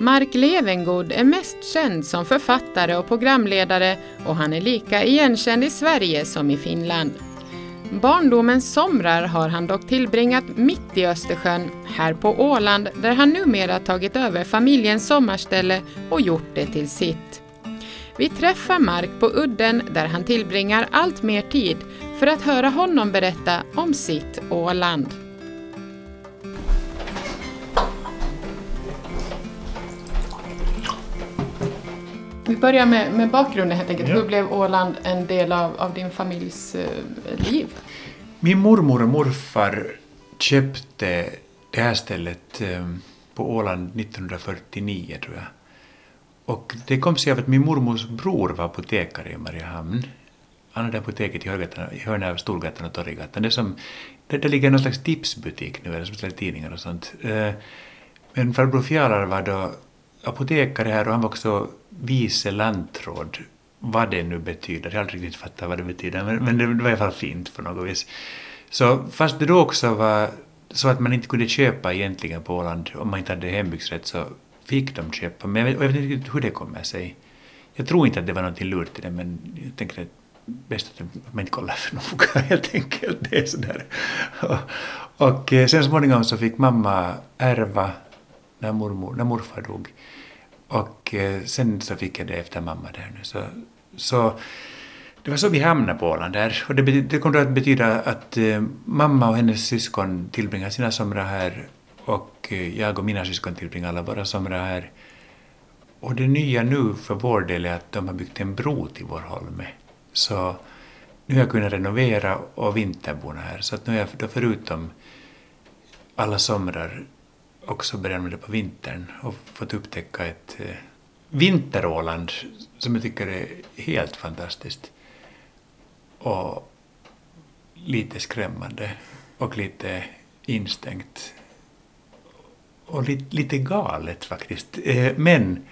Mark Levengood är mest känd som författare och programledare och han är lika igenkänd i Sverige som i Finland. Barndomens somrar har han dock tillbringat mitt i Östersjön, här på Åland, där han numera tagit över familjens sommarställe och gjort det till sitt. Vi träffar Mark på udden där han tillbringar allt mer tid för att höra honom berätta om sitt Åland. Vi börjar med, med bakgrunden helt enkelt. Ja. Hur blev Åland en del av, av din familjs eh, liv? Min mormor och morfar köpte det här stället eh, på Åland 1949 tror jag. Och det kom sig av att min mormors bror var apotekare i Mariehamn. Han hade apoteket i hörnet av Storgatan och Torggatan. Det, som, det, det ligger någon slags tipsbutik nu, eller som säljer tidningar och sånt. Eh, Men farbror Fjalar var då apotekare här och han var också vice lantråd. Vad det nu betyder, jag har aldrig riktigt fattat vad det betyder, men, men det var i alla fall fint på något vis. Så fast det då också var så att man inte kunde köpa egentligen på Åland om man inte hade hembygdsrätt så fick de köpa. Men jag vet, och jag vet inte riktigt hur det kommer sig. Jag tror inte att det var någonting lurt i det men jag tänkte att det är bäst att man inte kollar för noga helt enkelt. Det är sådär. Och, och eh, sen småningom så fick mamma ärva när, mormor, när morfar dog. Och eh, sen så fick jag det efter mamma där nu. Så, så det var så vi hamnade på Åland där. Och det, det kom då att betyda att eh, mamma och hennes syskon tillbringar sina somrar här och eh, jag och mina syskon tillbringar alla våra somrar här. Och det nya nu för vår del är att de har byggt en bro till vår holme. Så nu har jag kunnat renovera och vinterbona här. Så att nu har jag då förutom alla somrar också börjat med det på vintern och fått upptäcka ett eh, vinteråland som jag tycker är helt fantastiskt. Och lite skrämmande och lite instängt. Och lite, lite galet faktiskt. Eh, Men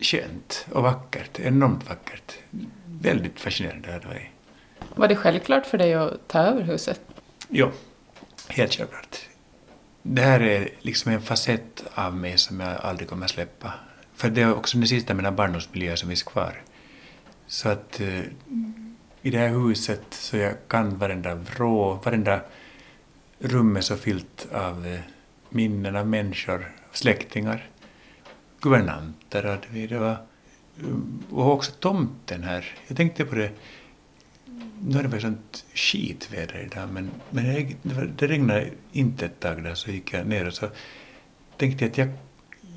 skönt och vackert, enormt vackert. Väldigt fascinerande har det varit. Var det självklart för dig att ta över huset? Jo, helt självklart. Det här är liksom en facett av mig som jag aldrig kommer att släppa. För det är också den sista av mina barndomsmiljöer som finns kvar. Så att eh, i det här huset så jag kan varenda vrå, varenda rum är så fyllt av eh, minnen av människor, släktingar, guvernanter hade vi. Det var, eh, och också tomten här. Jag tänkte på det nu har det varit sånt skitväder idag, men, men det, det, det regnade inte ett tag där, så gick jag ner och så tänkte jag att jag,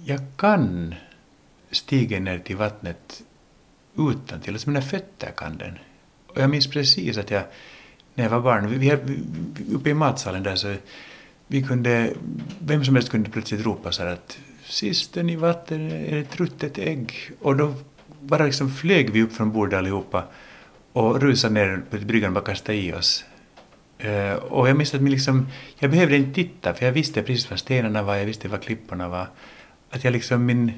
jag kan stiga ner till vattnet utan till, alltså mina fötter kan den. Och jag minns precis att jag, när jag var barn, vi, vi, vi, uppe i matsalen där så vi kunde, vem som helst kunde plötsligt ropa så här att sisten i vatten är ett ruttet ägg. Och då bara liksom flög vi upp från bordet allihopa och rusade ner på bryggan och bara kastade i oss. Uh, och jag minns att liksom, jag behövde inte titta för jag visste precis var stenarna var, jag visste var klipporna var. Att jag liksom, min,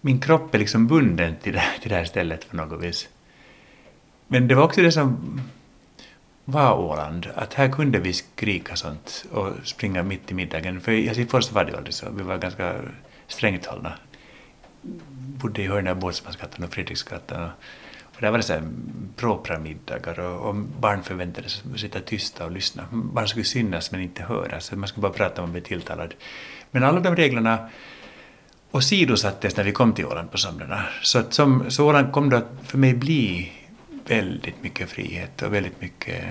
min kropp är liksom bunden till det, till det här stället på något vis. Men det var också det som var Åland, att här kunde vi skrika sånt och springa mitt i middagen. För i Helsingfors var det aldrig så, vi var ganska strängt hållna. Bodde i hörnet av Båtsmansgatan och Fredriksgatan. Och, och där var det så här propra middagar och, och barn förväntades sitta tysta och lyssna. Barn skulle synas men inte höras, man skulle bara prata om man blev tilltalad. Men alla de reglerna åsidosattes när vi kom till Åland på somrarna. Så, att som, så Åland kom då att för mig bli väldigt mycket frihet och väldigt mycket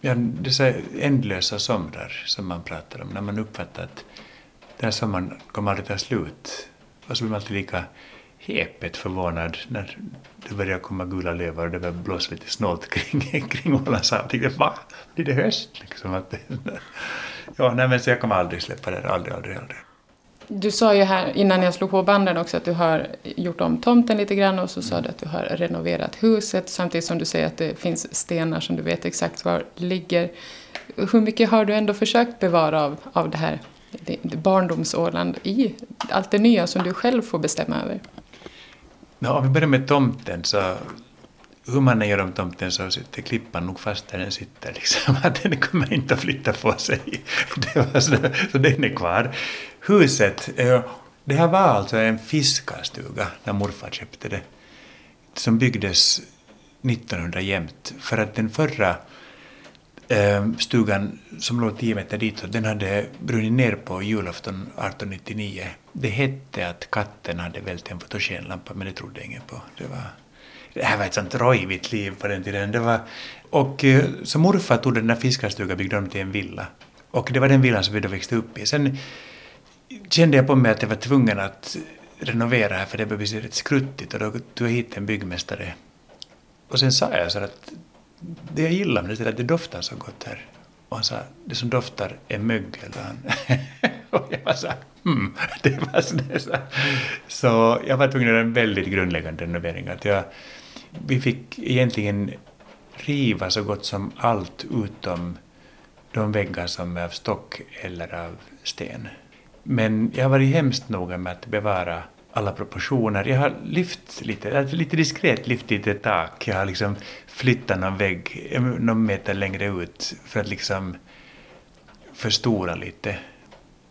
ja, dessa ändlösa somrar som man pratar om, när man uppfattar att den här sommaren kommer aldrig ta slut. Och så blir man alltid lika häpet förvånad när det började komma gula lövar och det började blåsa lite snålt kring, kring Ålands hav. Jag tänkte, va? Blir det höst? Liksom att det, ja, nej, men så jag kommer aldrig släppa det, aldrig, aldrig, aldrig. Du sa ju här innan jag slog på banden också att du har gjort om tomten lite grann och så sa du att du har renoverat huset samtidigt som du säger att det finns stenar som du vet exakt var ligger. Hur mycket har du ändå försökt bevara av, av det här barndomsåland i allt det nya som du själv får bestämma över? No, om vi börjar med tomten så hur man än gör om tomten så sitter klippan nog fast där den sitter. Liksom. Att den kommer inte att flytta på sig. Det var så, så den är kvar. Huset, eh, Det här var alltså en fiskarstuga när morfar köpte det, som byggdes 1900 jämt, för att den förra eh, stugan som låg 10 meter ditåt, den hade brunnit ner på julafton 1899. Det hette att katten hade vält en fotogenlampa, men det trodde ingen på. Det, var, det här var ett sånt rojvigt liv på den tiden. Det var, och eh, så morfar tog den där fiskarstugan byggde om till en villa. Och det var den villan som vi då växte upp i. Sen kände jag på mig att jag var tvungen att renovera här för det började bli rätt skruttigt och då tog jag hit en byggmästare. Och sen sa jag så att det jag gillar med det är att det doftar så gott här. Och han sa, det som doftar är mögel. och jag var så hmm, det var så, så jag var tvungen att göra en väldigt grundläggande renovering. Att jag, vi fick egentligen riva så gott som allt utom de väggar som är av stock eller av sten. Men jag har varit hemskt noga med att bevara alla proportioner. Jag har lyft lite, alltså lite diskret lyft lite tak. Jag har liksom flyttat någon vägg eh, någon meter längre ut för att liksom förstora lite.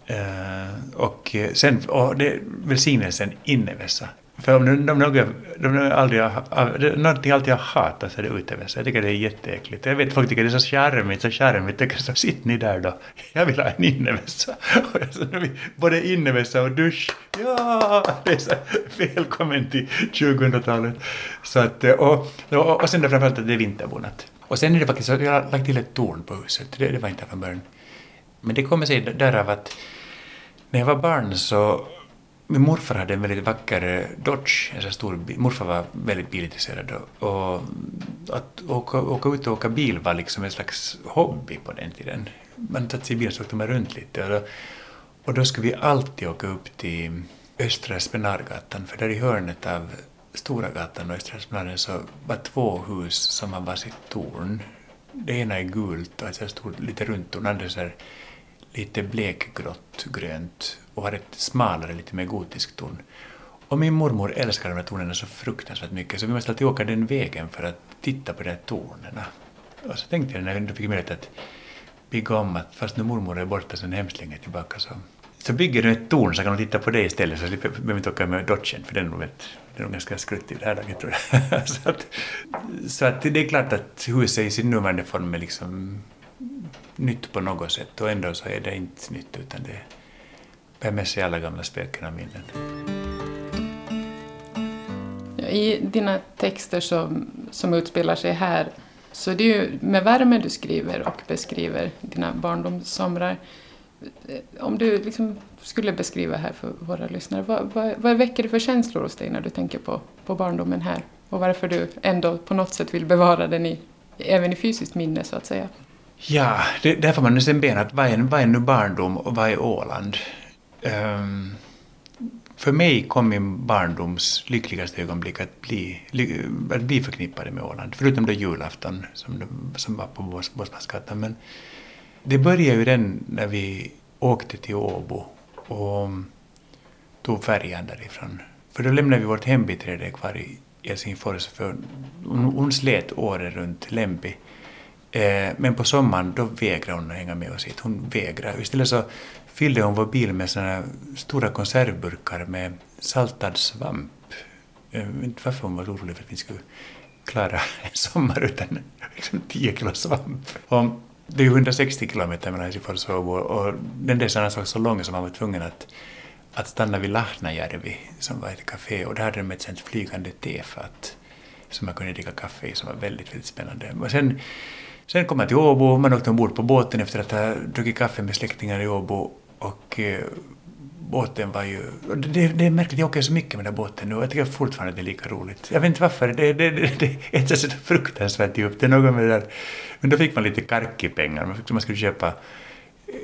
Uh, och sen, och det, välsignelsen innevässa. För om de, de, de, de aldrig har, någonting alltid har hatat så är det utevässa. Jag tycker det är jätteäckligt. Jag vet folk tycker det är så charmigt, så charmigt. Jag så sitt ni där då. Jag vill ha en innevässa. Både innevässa och dusch. Ja, det är så välkommen till 2000-talet. Så att, eh, och, och, och sen då framförallt att det är vinterbonat. Och sen är det faktiskt så att jag har lagt till ett torn på huset. Det, det var inte från början. Men det kommer sig därav att när jag var barn så min morfar hade en väldigt vacker eh, Dodge, en sån stor bil. Morfar var väldigt bilintresserad och att åka, åka ut och åka bil var liksom en slags hobby på den tiden. Man satt sig i bilen så åkte man runt lite och då, och då skulle vi alltid åka upp till Östra Esplanadgatan för där i hörnet av Stora gatan och Östra Esplanaden så var två hus som har varsitt torn. Det ena är gult och ett stort lite runt torn, andra så här lite blekgrått grönt och har ett smalare, lite mer gotiskt torn. Och min mormor älskar de här tonerna så fruktansvärt mycket så vi måste alltid åka den vägen för att titta på de här tornen. Och så tänkte jag när jag fick möjlighet att bygga om att fast nu mormor är borta sen hemskt länge tillbaka så, så bygger du ett torn så kan de titta på det istället så slipper behöver inte åka med dodgen för den är nog, den är nog ganska skruttig det här laget tror jag. så, att, så att det är klart att huset i sin nuvarande form är liksom nytt på något sätt och ändå så är det inte nytt utan det bär med sig alla gamla spöken och minnen. I dina texter som, som utspelar sig här så det är ju med värme du skriver och beskriver dina barndomssomrar. Om du liksom skulle beskriva här för våra lyssnare, vad, vad, vad väcker det för känslor hos dig när du tänker på, på barndomen här? Och varför du ändå på något sätt vill bevara den i, även i fysiskt minne så att säga? Ja, det, där får man nästan bena att vad är, vad är nu barndom och vad är Åland? Um, för mig kom min barndoms lyckligaste ögonblick att bli, att bli förknippade med Åland, förutom då julafton som, som var på Båsmansgatan. Men det började ju den när vi åkte till Åbo och tog färjan därifrån. För då lämnade vi vårt hembiträde kvar i Helsingfors för hon, hon slet året runt Lempi Eh, men på sommaren då vägrade hon att hänga med oss hit. Hon vägrade. Istället så fyllde hon vår bil med såna stora konservburkar med saltad svamp. Eh, jag vet inte varför hon var orolig för att vi skulle klara en sommar utan liksom 10 kilo svamp. Och det är ju 160 kilometer mellan Helsingfors och Åbo och den resan var så lång som man var tvungen att, att stanna vid Lahnajärvi som var ett café och där hade de ett sånt flygande tefat som man kunde dricka kaffe i som var väldigt, väldigt spännande. Och sen Sen kom jag till Åbo, man åkte ombord på båten efter att ha druckit kaffe med släktingar i Åbo och eh, båten var ju... Det, det är märkligt, jag åker så mycket med den där båten nu och jag tycker fortfarande att det är lika roligt. Jag vet inte varför, det, det, det, det etsar så fruktansvärt djupt. Det är något med det där. Men då fick man lite karkipengar, man, man skulle köpa eh,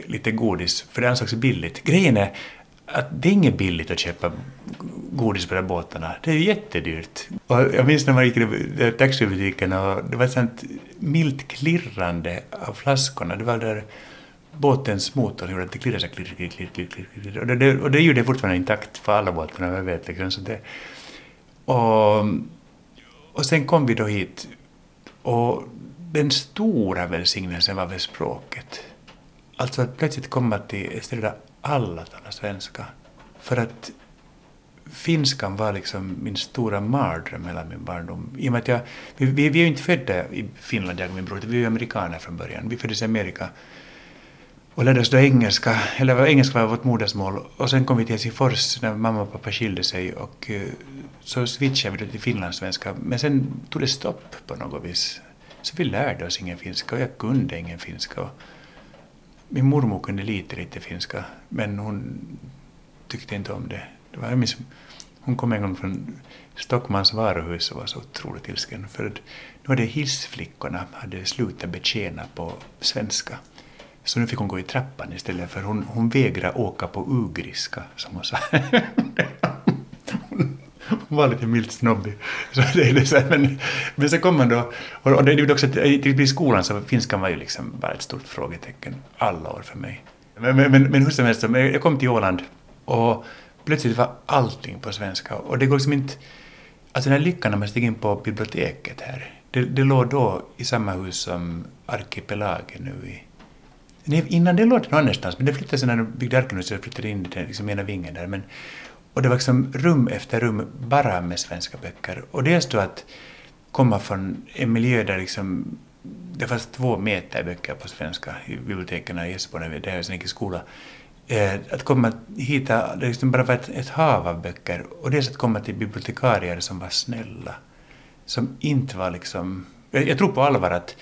lite godis, för det ansågs billigt. Grejen är att det är inget billigt att köpa godis på de båtarna. Det är jättedyrt. Och jag minns när man gick i taxibutiken och det var ett sånt milt klirrande av flaskorna. Det var där båtens motor som gjorde att det klirrade så klirr, klirr, klirr, klirr, klirr. Och, det, och det ljudet är fortfarande intakt för alla båtarna, jag vet liksom. Så det, och, och sen kom vi då hit och den stora välsignelsen var väl språket. Alltså att plötsligt komma till ett ställe där alla talar svenska. För att finskan var liksom min stora mardröm hela min barndom. I och med att jag, vi, vi, vi är ju inte födda i Finland, jag och min bror, vi är ju amerikaner från början. Vi föddes i Amerika och lärde oss då engelska, eller engelska var vårt modersmål. Och sen kom vi till Helsingfors när mamma och pappa skilde sig och eh, så switchade vi då till finlandssvenska. Men sen tog det stopp på något vis. Så vi lärde oss ingen finska och jag kunde ingen finska. Min mormor kunde lite, lite finska, men hon tyckte inte om det. det var, jag minns, hon kom en gång från Stockmans varuhus och var så otroligt ilsken. För nu hade hissflickorna hade slutat betjäna på svenska. Så nu fick hon gå i trappan istället för hon, hon vägrade åka på ugriska, som hon sa. hon var lite milt snobbig. Så det är det så men, men så kom man då, och det är också att eh, i skolan så finskan var ju liksom bara ett stort frågetecken alla år för mig. Men, men, men, men hur som helst, jag kom till Åland och plötsligt var allting på svenska och det går liksom inte... Alltså den här lyckan när man steg in på biblioteket här, det, det låg då i samma hus som Arkipelagen nu i Nej, innan det låg det någon annanstans, men det flyttade sen när de byggde Arkenhuset, så flyttade in i liksom ena vingen där. Men, och det var liksom rum efter rum bara med svenska böcker. Och dels då att komma från en miljö där liksom det fanns två meter böcker på svenska i biblioteken i Esbo, där jag sen gick i skola. Eh, att komma hit, det liksom bara var ett, ett hav av böcker. Och dels att komma till bibliotekarier som var snälla. Som inte var liksom... Jag, jag tror på allvar att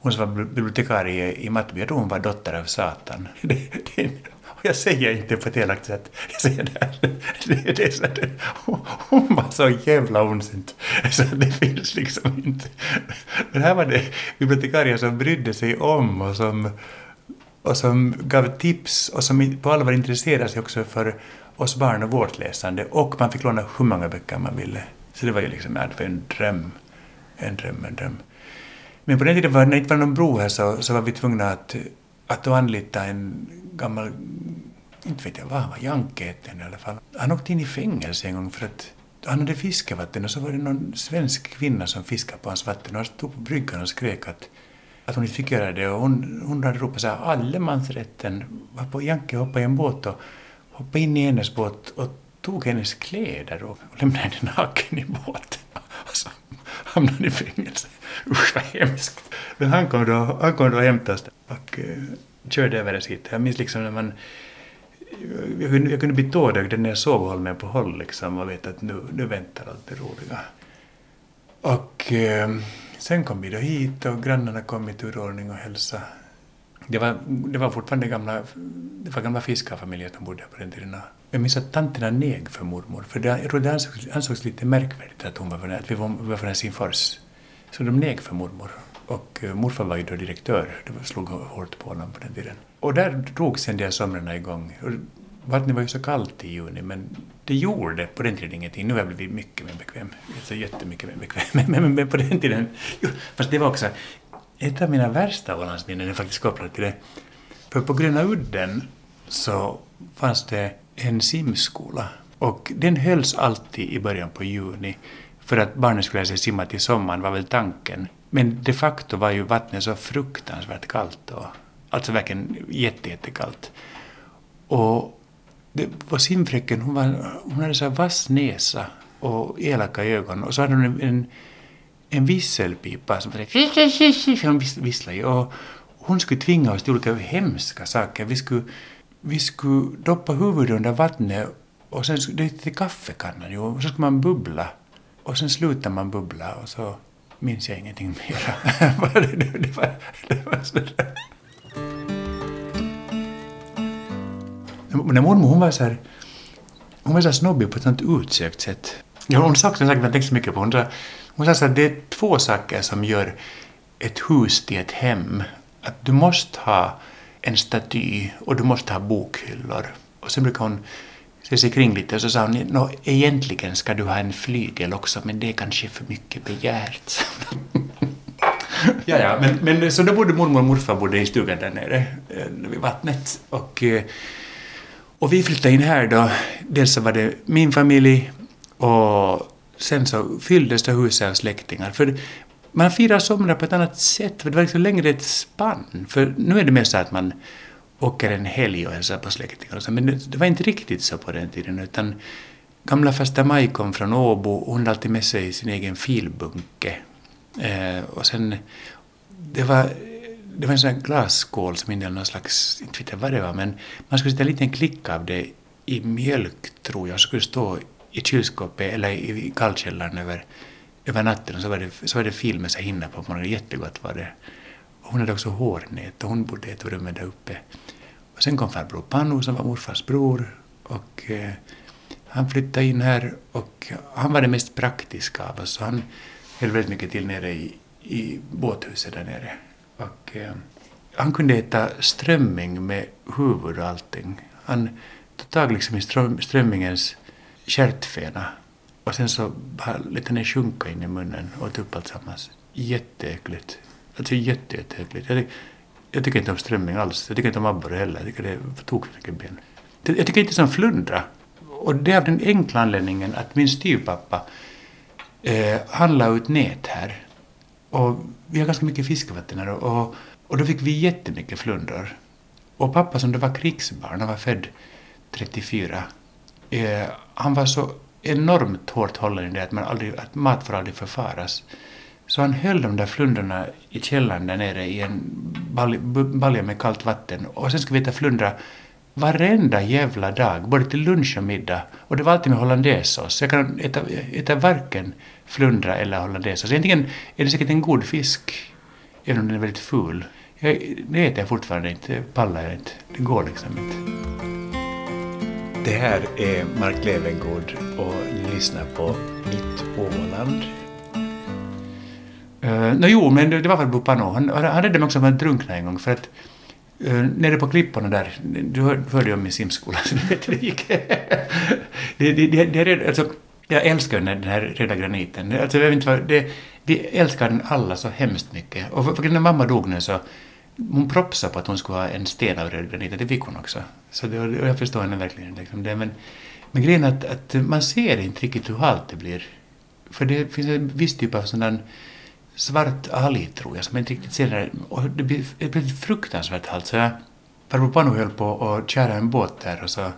hon som var bibliotekarie i Mattby, jag tror hon var dotter av Satan. Det, det, jag säger inte på ett elakt sätt. Jag säger det, det, det, så det, hon var så jävla ondsint. Så det finns liksom inte. Men här var det bibliotekarier som brydde sig om och som, och som gav tips och som på allvar intresserade sig också för oss barn och vårt läsande. Och man fick låna hur många böcker man ville. Så det var ju liksom en dröm. En dröm, en dröm. Men på den tiden, var, när det inte var någon bro här, så, så var vi tvungna att, att anlita en gammal, inte vet jag vad han var, Janke i alla fall. Han åkte in i fängelse en gång för att han hade fiskevatten och så var det någon svensk kvinna som fiskade på hans vatten och han stod på bryggan och skrek att, att hon inte fick göra det och hon, hon hade ropat så här allemansrätten, varpå Janke hoppade i en båt och hoppade in i hennes båt och tog hennes kläder och, och lämnade henne naken i båten. Och så hamnade han i fängelse. Usch vad hemskt. Men han kom då, han kom då och hämtade oss och eh, körde över oss hit. Jag minns liksom när man jag kunde, jag kunde bli tårögd när jag såg Holmen på håll liksom och vet att nu, nu väntar allt det roliga. Och eh, sen kom vi då hit och grannarna kom i turordning och hälsade. Det var, det var fortfarande gamla, det var gamla fiskarfamiljer som bodde på den tiden. Jag minns att tanterna neg för mormor, för det, jag tror det ansågs, ansågs lite märkvärdigt att, hon var från, att vi var, vi var från Helsingfors. Så de neg för mormor. Och eh, morfar var ju då direktör, det slog hårt på honom på den tiden. Och där drog sen de somrarna igång. Och vattnet var ju så kallt i juni, men det gjorde på den tiden ingenting. Nu har jag blivit mycket mer bekväm. alltså jättemycket mer bekväm. Men, men, men på den tiden... Jo, fast det var också... Ett av mina värsta Ålandsminnen är faktiskt kopplat till det. För på Gröna udden så fanns det en simskola. Och den hölls alltid i början på juni för att barnen skulle lära sig simma till sommaren var väl tanken. Men de facto var ju vattnet så fruktansvärt kallt då. Alltså verkligen jättejättekallt. Och det var simfräcken, hon, var, hon hade så här vass näsa och elaka ögon och så hade hon en, en, en visselpipa som hon visslade och hon skulle tvinga oss till olika hemska saker. Vi skulle, vi skulle doppa huvudet under vattnet och sen det till kaffekannan och så skulle man bubbla och sen slutar man bubbla och så minns jag ingenting mera. det, var, det var sådär. När mormor hon var så här, hon var så snobbig på ett sånt utsökt sätt. Ja, hon sa en sak jag tänkte så mycket på. Hon sa, hon sa att det är två saker som gör ett hus till ett hem. Att du måste ha en staty och du måste ha bokhyllor. Och sen brukar hon se sig kring lite och så sa hon, Nå, egentligen ska du ha en flygel också men det är kanske för mycket begärt. ja, ja, men, men så då bodde mormor och morfar bodde i stugan där nere eh, vid vattnet. Och, eh, och vi flyttade in här då. Dels så var det min familj och sen så fylldes det huset av släktingar. För man firar somrar på ett annat sätt, för det var liksom längre ett spann. För nu är det mer så att man åker en helg och hälsar på släktingar. Men det, var inte riktigt så på den tiden utan gamla första Maj kom från Åbo och hon hade alltid med sig sin egen filbunke. Eh, och sen, det var, det var en sån här glasskål som innehöll någon slags, inte vet jag vad det var, men man skulle sätta en liten klick av det i mjölk, tror jag, och skulle stå i kylskåpet eller i kallkällaren över, över natten och så var det, så var det fil med sig hinna på morgonen. Jättegott var det. Och hon hade också hårnät och hon bodde i ett rum där uppe. Och sen kom farbror Panu som var morfars bror och eh, han flyttade in här och han var det mest praktiska av oss. Han höll väldigt mycket till nere i, i båthuset där nere. Och, eh, han kunde äta strömming med huvud och allting. Han tog tag liksom i strömmingens stjärtfena och sen så bara lät han den sjunka in i munnen och åt upp alltsammans. Jätteäckligt. Alltså jättejätteäckligt. Jag, tycker inte om strömming alls. Jag tycker inte om abborre heller. Jag tycker det är för tok för mycket ben. Jag tycker inte om flundra. Och det är av den enkla anledningen att min styvpappa eh, han la ut nät här. Och vi har ganska mycket fiskevatten här och, och då fick vi jättemycket flundror. Och pappa som då var krigsbarn, han var född 34, eh, han var så enormt hårt hållen i det att, man aldrig, att mat får aldrig förfaras. Så han höll de där flundrorna i källaren där nere i en balja med kallt vatten och sen skulle vi äta flundra varenda jävla dag, både till lunch och middag. Och det var alltid med hollandaisesås. Jag kan äta, äta varken flundra eller hollandaisesås. Egentligen är det säkert en god fisk, även om den är väldigt ful. Jag, det äter jag fortfarande inte, det pallar jag inte. Det går liksom inte. Det här är Mark Levengood och ni lyssnar på Mitt Åland. Uh, no, jo, men det, det var farbror Pano. Han, han räddade mig också från att drunkna en gång för att uh, nere på klipporna där, du hörde ju om min simskola, så du vet hur det gick. det, det, det, det alltså, jag älskar den här röda graniten. Alltså, jag vet inte vad, det, vi älskar den alla så hemskt mycket. Och för, för när mamma dog nu så hon propsade på att hon skulle ha en sten av röd granit, det fick hon också. Så det, och jag förstår henne verkligen. Liksom det, men, men grejen är att, att man ser inte riktigt hur halt det blir. För det finns en viss typ av sådan svart alg, tror jag, som jag inte riktigt ser det Och det blev det blev fruktansvärt halt. Så jag, farbror Panu höll på att köra en båt där och så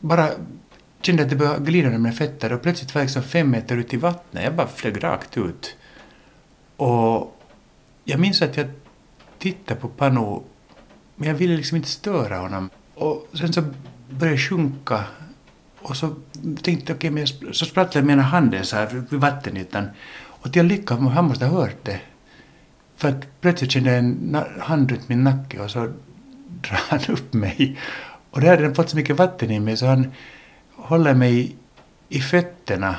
bara kände att det började glida med mina fötter och plötsligt var jag liksom fem meter ut i vattnet. Jag bara flög rakt ut. Och jag minns att jag tittade på Panu men jag ville liksom inte störa honom. Och sen så började jag sjunka och så tänkte jag, okej, okay, så sprattlade jag med ena handen så här vid vattenytan. Och till jag lyckades, han måste ha hört det. För att plötsligt kände jag en hand runt min nacke och så drar han upp mig. Och där hade den fått så mycket vatten i mig så han håller mig i fötterna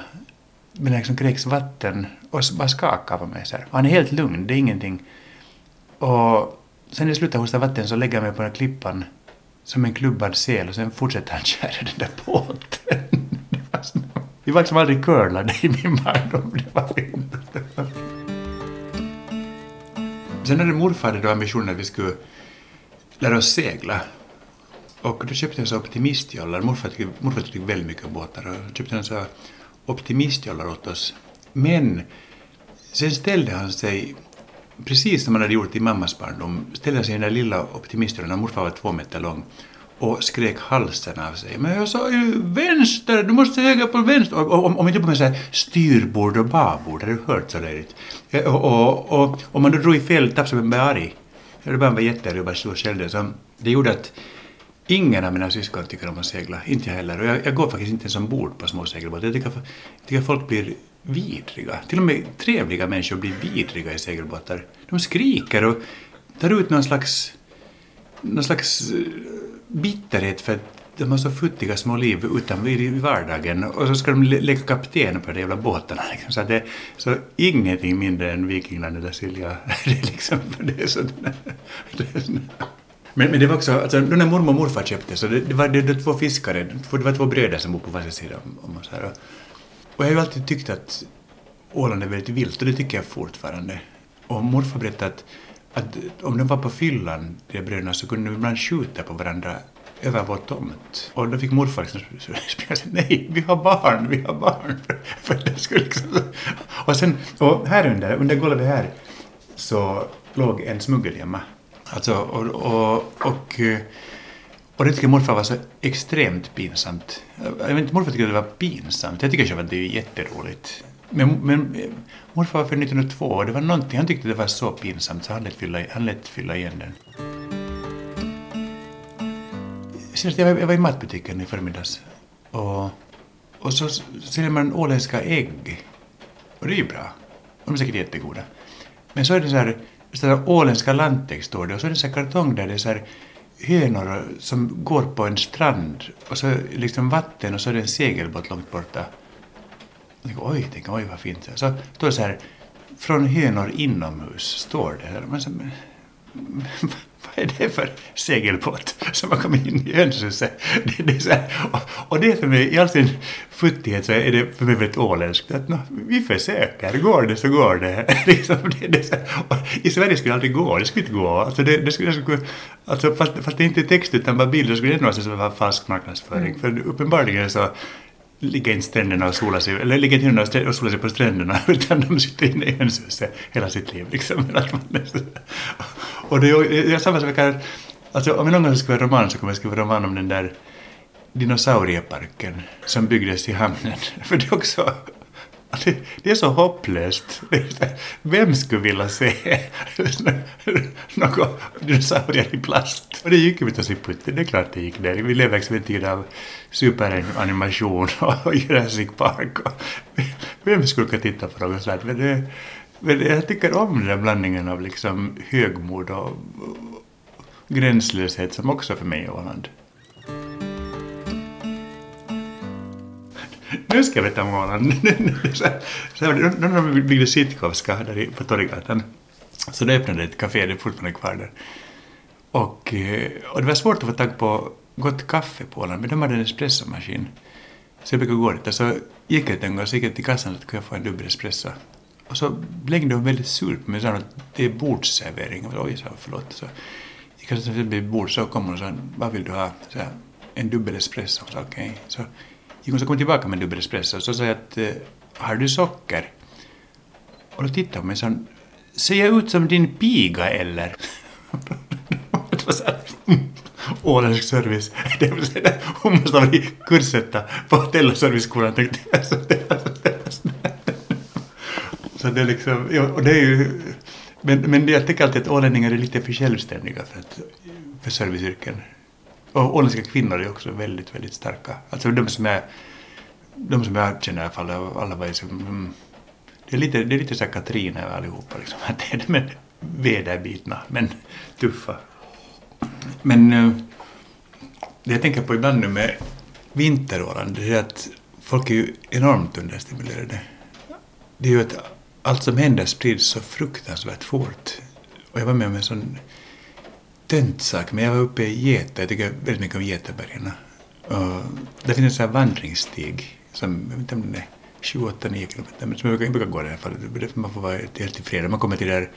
med liksom kräks vatten och bara skakar på mig så här. Och han är helt lugn, det är ingenting. Och sen när jag slutar hosta vatten så lägger jag mig på den här klippan som en klubbad sel och sen fortsätter han köra den där båten. Vi var liksom aldrig curlade i min barndom. Det var fint. Sen hade morfar då ambitionen att vi skulle lära oss segla. Och då köpte jag så optimistjollar. Morfar tyckte, morfar tyckte väldigt mycket om båtar och köpte han så optimistjollar åt oss. Men sen ställde han sig precis som han hade gjort i mammas barndom, ställde sig i den där lilla optimistjollen morfar var två meter lång och skrek halsen av sig. Men jag sa ju vänster, du måste äga på vänster. Och, om, om inte på med så här styrbord och babord, har du hört så löjligt? Och, och, och om man då drog i fel tapp så blev man arg. Det bara var jättearg och bara stod och skällde. Så det gjorde att ingen av mina syskon tycker om att segla, inte jag heller. Och jag, jag går faktiskt inte ens ombord på små segelbåtar. Jag tycker, jag tycker att folk blir vidriga. Till och med trevliga människor blir vidriga i segelbåtar. De skriker och tar ut någon slags, någon slags eh, bitterhet för att de har så futtiga små liv utan i vardagen och så ska de leka kapten på de jävla båtarna. Liksom. Så, det, så ingenting mindre än Vikingland eller Silja. det är liksom, det är så, det är så, men, men det var också, alltså, då när mormor och morfar köpte så det, det var det, det två fiskare, det var två bröder som bodde på varsin sida om oss här. Och, och jag har ju alltid tyckt att Åland är väldigt vilt och det tycker jag fortfarande. Och morfar berättade att, att om de var på fyllan, de bröderna, så kunde de ibland skjuta på varandra över vår tomt. Och då fick morfar liksom springa nej, vi har barn, vi har barn. För det skulle liksom... Och sen, och här under, under golvet här, så låg en smuggelgömma. Alltså, och, och, och, eh, och det tycker morfar var så extremt pinsamt. Jag vet inte, morfar tyckte det var pinsamt. Jag tycker själv att det är jätteroligt. Men, men morfar var för 1902 och det var någonting, han tyckte det var så pinsamt så han lät fylla, han lät fylla igen den. Senast jag var, jag var i matbutiken i förmiddags och, och så säljer man åländska ägg. Och det är ju bra. De är säkert jättegoda. Men så är det så här, så här åländska lantägg står det och så är det en här kartong där det är så här hönor som går på en strand och så liksom vatten och så är det en segelbåt långt borta. Tänker, oj, tänk, oj vad fint. Så står det så här, från hönor inomhus, står det. Men så, vad är det för segelbåt som har kommit in i hönshuset? Det, det är så här, och, och, det är för mig, i all sin futtighet så är det för mig väldigt åländskt att no, vi försöker, går det så går det. liksom, det, det så I Sverige skulle det aldrig gå, det skulle inte gå. Alltså, det, det skulle, det skulle, alltså, fast, fast det inte är text utan bara bild, så skulle det ändå vara falsk marknadsföring. Mm. För uppenbarligen så ligger inte stränderna och solar sig, eller ligger inte och solar sig på stränderna, utan de sitter inne i hönshuset hela sitt liv. Liksom. och det är, samma sak här, alltså om jag någon gång ska skriva roman så kommer jag skriva roman om den där dinosaurieparken som byggdes i hamnen. För det är också det, det är så hopplöst. Vem skulle vilja se några dinosaurier i plast? Och det gick ju med Putte, det är klart det gick där. Vi lever liksom i en tid av superanimation och Jurassic Park. Och vem skulle kunna titta på något sånt? Men, det, men jag tycker om den där blandningen av liksom högmod och gränslöshet som också för mig är Åland. Nu ska vi ta månaden. När de byggde Sitkovska där på Torggatan så då öppnade ett café, det är fortfarande kvar där. Och, eh, och det var svårt att få tag på gott kaffe på Åland, men de hade en espressomaskin. Så jag brukade gå dit och så gick jag en gång så gick jag till kassan och kunde jag få en dubbel espresso. Och så blängde hon väldigt surt på mig och sa att det är bordsservering. Och oj, sa förlåt. Så gick jag till bord så kom hon och sa vad vill du ha? Så en dubbel espresso. Så okej. Okay. Så gick hon så kom tillbaka med en dubbel espresso och så sa jag att eh, har du socker? Och då tittade hon mig och sa ser jag ut som din piga eller? det var så här, mm, åländsk service. Det vill säga, hon måste ha varit kursetta på hotell och serviceskolan tänkte jag. Så det, så det är liksom, och det är ju, men, men jag tycker alltid att ålänningar är lite för självständiga för, att, för serviceyrken. Och åländska kvinnor är också väldigt, väldigt starka. Alltså de som jag, de som jag känner i alla fall, alla var liksom, mm, det är lite, det är lite så Katrin över allihopa liksom. Att det är de väderbitna men tuffa. Men eh, det jag tänker på ibland nu med vinteråren, det är att folk är ju enormt understimulerade. Det är ju att allt som händer sprids så fruktansvärt fort. Och jag var med om en sån tönt sak, men jag var uppe i Geta, jag tycker väldigt mycket om Getabergen. Och där finns en sån här vandringsstig som, jag vet inte om den är 28-9 kilometer, men som jag brukar gå där i alla fall. Man får vara helt tillfreds. Man kommer till där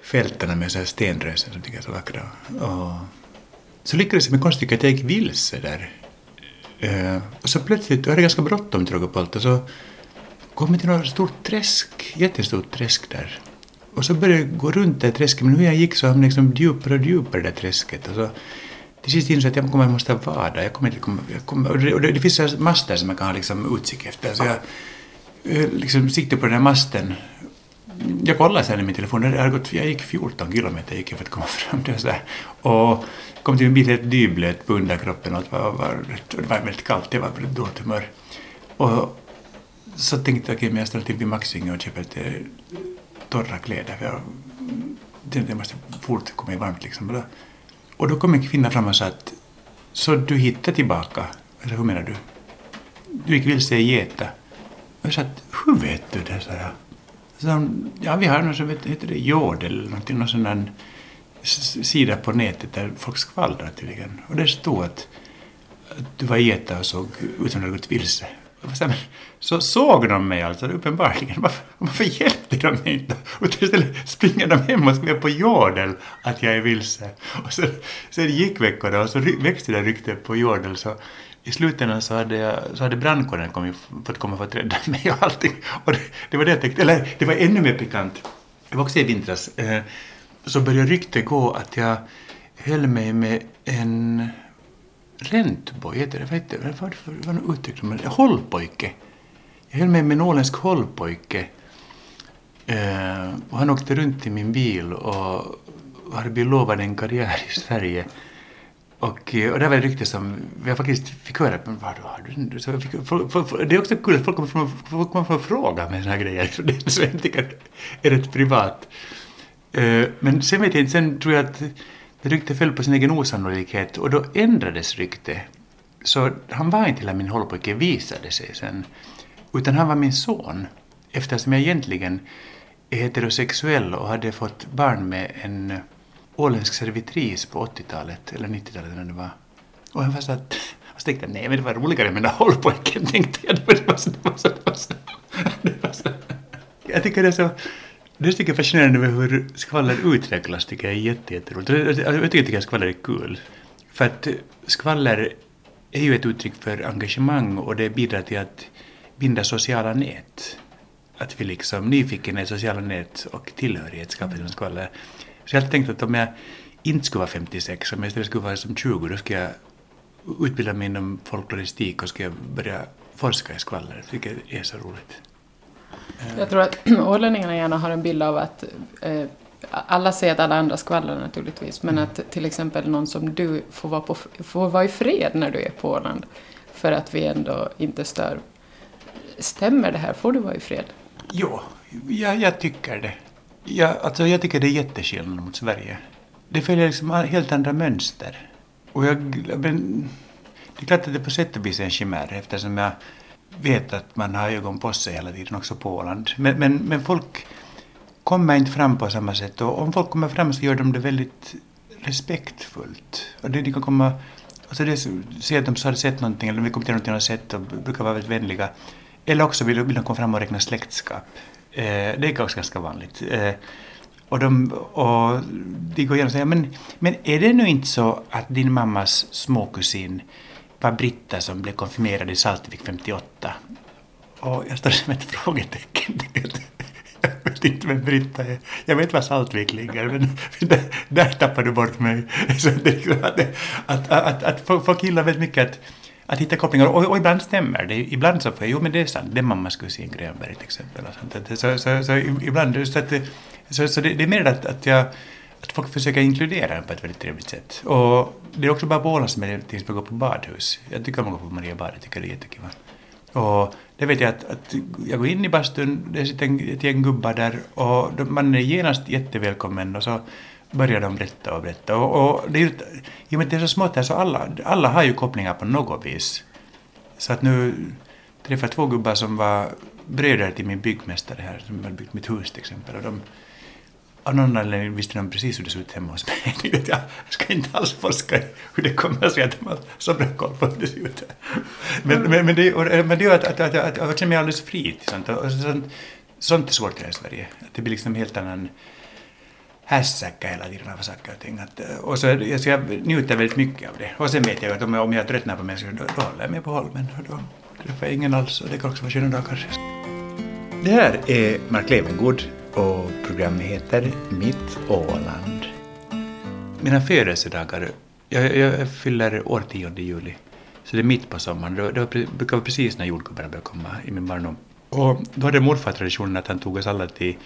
fälten med så här stenrösen som tycker är så vackra. Och så lyckades jag med konststycket att jag gick vilse där. Uh, och så plötsligt, jag hade ganska bråttom till Rogopolta, så kom jag till något stort träsk, jättestort träsk där. Och så började jag gå runt det träsket, men hur jag gick så hamnade jag liksom djupare och djupare i det träsket. Och så till sist insåg jag att jag kommer, måste vada. Jag kommer jag kommer, och det, och det, det finns master som man kan ha liksom utkik efter. Så jag eh, liksom siktade på den här masten. Jag kollade sen i min telefon, det hade gått, jag gick 14 kilometer gick jag för att komma fram. Det så här. Och kom till en bil helt dyblöt på underkroppen och det var, var, det var väldigt kallt, det var väldigt dåligt humör. Och så tänkte jag, okej, okay, jag ställer till vid Maxinge och köper lite torra kläder. För jag det måste fort komma i varmt liksom. Och då kom en kvinna fram och sa att så du hittade tillbaka? Eller hur menar du? Du gick vilse i Geta. Och jag sa att hur vet du det? sa jag. Så ja, vi har något som heter det Jodel eller någonting, någon sån där sida på nätet där folk skvallrar tydligen. Och det stod att, att du var i Geta och såg ut som du hade gått vilse. Så såg de mig alltså uppenbarligen. Varför, varför hjälpte de mig inte? Och istället springer de hem och skriver på jordel att jag är vilse. Och så, sen gick veckorna och så växte det ryktet på jordel så i slutändan så hade, jag, så hade brandkåren kommit, fått komma för att rädda mig och allting. Och det, det var det jag tänkte, eller det var ännu mer pikant. Det var också i vintras. Eh, så började ryktet gå att jag höll mig med en räntboj, heter det, vad heter det, vad var det uttryck hållpojke. Jag höll mig med en åländsk hållpojke. Och han åkte runt i min bil och hade blivit lovad en karriär i Sverige. Och, och det var ett rykte som jag faktiskt fick höra. Men vad har du? Så fick, för, för, för, det är också kul att folk kommer från, folk kommer från fråga med såna här grejer. Så det så jag tycker är rätt privat. Uh, men sen vet jag inte, sen tror jag att det ryktet föll på sin egen osannolikhet och då ändrades ryktet. Så han var inte hela min hållpojke visade sig sen. Utan han var min son. Eftersom jag egentligen är heterosexuell och hade fått barn med en åländsk servitris på 80-talet, eller 90-talet när det var. Och han var så att, och så tänkte jag, nej men det var roligare med den där hållpojken, tänkte jag. Det var så, det var så, det var så, det var så. Jag tycker det är så, det är så fascinerande med hur skvaller utvecklas, tycker jag är jätteroligt. Jätte jag tycker att skvaller är kul. För att skvaller är ju ett uttryck för engagemang och det bidrar till att binda sociala nät. Att vi liksom, nyfikenhet, sociala nät och tillhörighet skapar som skvaller. Så jag hade tänkt att om jag inte skulle vara 56, om jag istället skulle vara som 20, då skulle jag utbilda mig inom folkloristik och skulle börja forska i skvaller. Det tycker jag är så roligt. Jag tror att ålänningarna gärna har en bild av att eh, alla säger att alla andra skvallrar naturligtvis, men mm. att till exempel någon som du får vara, på, får vara i fred när du är på Åland, för att vi ändå inte stör. Stämmer det här? Får du vara i fred? Jo, jag, jag tycker det. Jag, alltså jag tycker det är jätteskillnad mot Sverige. Det följer liksom helt andra mönster. Och jag, men, det är klart att det på sätt och vis är en chimär eftersom jag vet att man har ögon på sig hela tiden också på Åland. Men, men, men folk kommer inte fram på samma sätt och om folk kommer fram så gör de det väldigt respektfullt. Och det, de kan komma, alltså det, säga att de har sett någonting eller de vill kommentera någonting de har sett och brukar vara väldigt vänliga. Eller också vill, vill de komma fram och räkna släktskap. Eh, det är också ganska vanligt. Eh, och de, och de går igenom och säger, men, men är det nu inte så att din mammas småkusin var Britta som blev konfirmerad i Saltvik 58? Och jag står som ett frågetecken. Jag vet inte vem Britta är. Jag vet var Saltvik ligger, men där, där tappar du bort mig. Så det, liksom att, att, att, att folk gillar väldigt mycket att att hitta kopplingar. Och, och, ibland stämmer det. Ibland så får jag, jo men det är sant, det är mammas kusin Grönberg till exempel. Och sånt. Så, så, så, ibland, så, att, så, så det, det, är mer att, att, jag, att folk försöker inkludera en på ett väldigt trevligt sätt. Och det är också bara på Åland som är till exempel gå på badhus. Jag tycker om att gå på Mariabad, jag tycker det är jättekul. Och det vet jag att, att jag går in i bastun, det sitter ett gäng gubbar där och man är genast jättevälkommen och så börjar de berätta och berätta. Och, och det är ju, i och med att det är så smått här så alla, alla har ju kopplingar på något vis. Så att nu träffade jag två gubbar som var bröder till min byggmästare här som hade byggt mitt hus till exempel. Och de, av någon anledning visste de precis hur det såg ut hemma hos mig. Jag ska inte alls forska i hur det kommer sig att de har så bra koll på hur det ser ut. Men, men, men, det, men det gör att, att, att, att jag känner mig alldeles fri till sånt. Och sånt, sånt är svårt här i Sverige. Det blir liksom en helt annan hässäcka hela tiden av saker och ting. Att, och så, så jag njuter väldigt mycket av det. Och sen vet jag att om jag, om jag tröttnar på människor då, då håller jag mig på Holmen och då träffar jag ingen alls och det kan också vara sköna dagar. Det här är Mark Levengood och programmet heter Mitt Åland. Mina födelsedagar, jag, jag fyller år 10 juli, så det är mitt på sommaren. Det, det brukar vara precis när jordgubbarna börjar komma i min barndom. Och då hade morfar traditionen att han tog oss alla till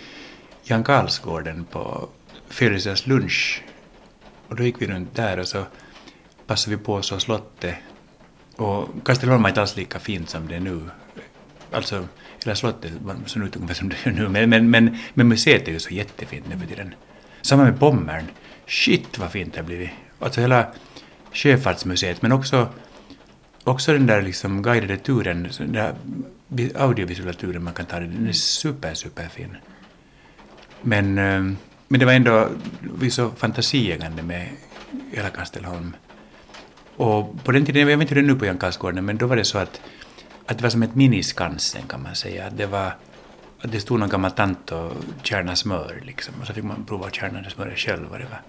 Jan Karlsgården på födelsedagslunch. Och då gick vi runt där och så passade vi på att så slottet. Och Kastelholm är inte alls lika fint som det är nu. Alltså, hela slottet ser ut ungefär som det är nu. Men, men, men, men museet är ju så jättefint nu för tiden. Samma med Pommern. Shit vad fint det har blivit. Alltså hela Sjöfartsmuseet, men också, också den där liksom guidade turen, den där audiovisuella turen man kan ta, den är super, superfin. Men ehm, men det var ändå, vi så fantasieggande med hela Kastelholm. Och på den tiden, jag vet inte hur det är nu på Jankarlsgården, men då var det så att, att det var som ett miniskansen kan man säga. Det var, att det stod någon gammal tant och kärna smör liksom, och så fick man prova att kärna det smöret själv och det var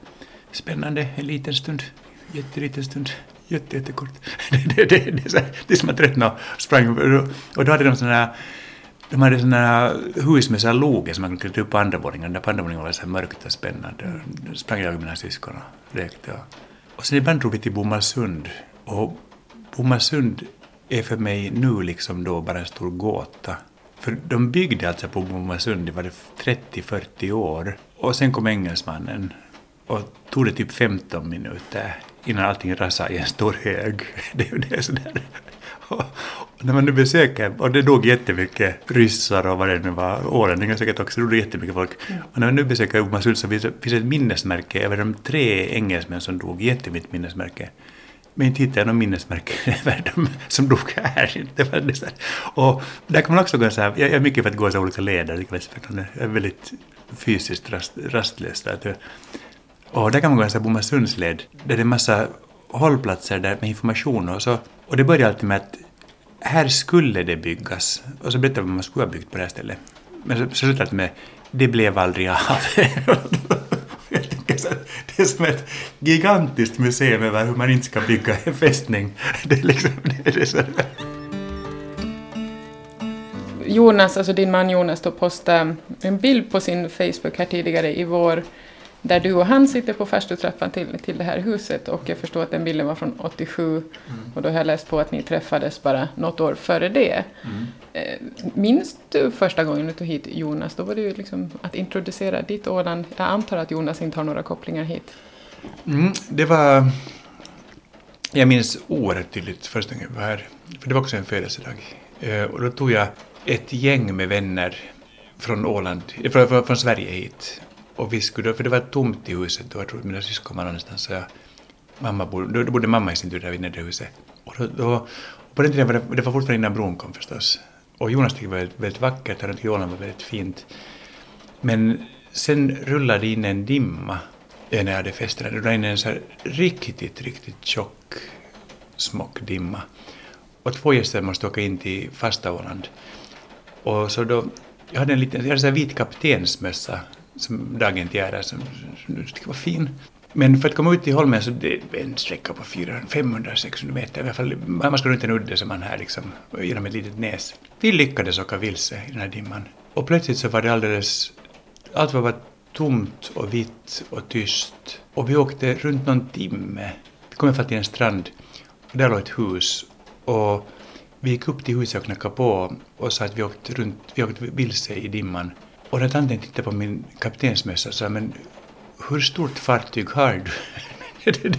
spännande en liten stund, jätteliten stund, jätte, jättekort. det, det, det, det, det är som att tröttna och sprang och då hade de sådana här de hade sådana hus med sådana loger som man kunde klättra upp på andra våningen. Där på andra våningen var det så mörkt och spännande. Då sprang jag med mina syskon och lekte. Och sen ibland drog vi till Bomarsund. Och Bomarsund är för mig nu liksom då bara en stor gåta. För de byggde alltså på Bomarsund i 30-40 år. Och sen kom engelsmannen och tog det typ 15 minuter innan allting rasade i en stor hög. Det, det är sådär. När man nu besöker, och det dog jättemycket ryssar och vad det nu var, ålänningar säkert också, det dog jättemycket folk. Mm. Och när man nu besöker Bomarsund så finns det ett minnesmärke över de tre engelsmän som dog, jättemycket minnesmärke. Men inte hittade jag något minnesmärke över dem som dog här. Det var. Och där kan man också gå så här, jag är mycket för att gå så olika leder, jag är väldigt fysiskt rast, rastlös. Där. Och där kan man gå en sån här Bomasundsled, där det är en massa hållplatser där med information och så. Och det började alltid med att här skulle det byggas. Och så berättade man vad man skulle ha byggt på det här stället. Men så, så slutade det med det blev aldrig av. det är som ett gigantiskt museum över hur man inte ska bygga en fästning. Det är liksom, det är så. Jonas, alltså din man Jonas, då postade en bild på sin Facebook här tidigare i vår där du och han sitter på farstutrappan till, till det här huset och jag förstår att den bilden var från 87 mm. och då har jag läst på att ni träffades bara något år före det. Mm. Eh, minns du första gången du tog hit Jonas? Då var det ju liksom att introducera ditt Åland. Jag antar att Jonas inte har några kopplingar hit. Mm, det var... Jag minns oerhört tydligt första gången jag var här, för det var också en födelsedag. Eh, och då tog jag ett gäng med vänner från Åland, från, från, från Sverige hit och vi skulle, för det var tomt i huset då, jag tror mina syskon var någonstans, så jag, mamma bodde, då bodde mamma i sin tur där vid nedre huset. Och då, då, på den tiden var det, det var fortfarande innan bron kom förstås. Och Jonas tyckte det var väldigt, väldigt vackert runt han tyckte Åland var väldigt fint. Men sen rullade in en dimma när jag hade fäst. Det rullade in en så här riktigt, riktigt tjock smockdimma. Och två gäster måste åka in till fasta Åland. Och så då, jag hade en liten, jag hade en vit kaptensmössa som dagen till ära som, som du tycker var fin. Men för att komma ut till Holmen så det är en sträcka på 500-600 meter. I alla fall, man ska runt en udde som man här liksom, genom ett litet näs. Vi lyckades åka vilse i den här dimman. Och plötsligt så var det alldeles, allt var bara tomt och vitt och tyst. Och vi åkte runt någon timme. Vi kom i alla fall till en strand och där låg ett hus. Och vi gick upp till huset och knackade på och sa att vi åkte, runt, vi åkte vilse i dimman. Och när tanten tittade på min kaptensmössa sa men hur stort fartyg har du?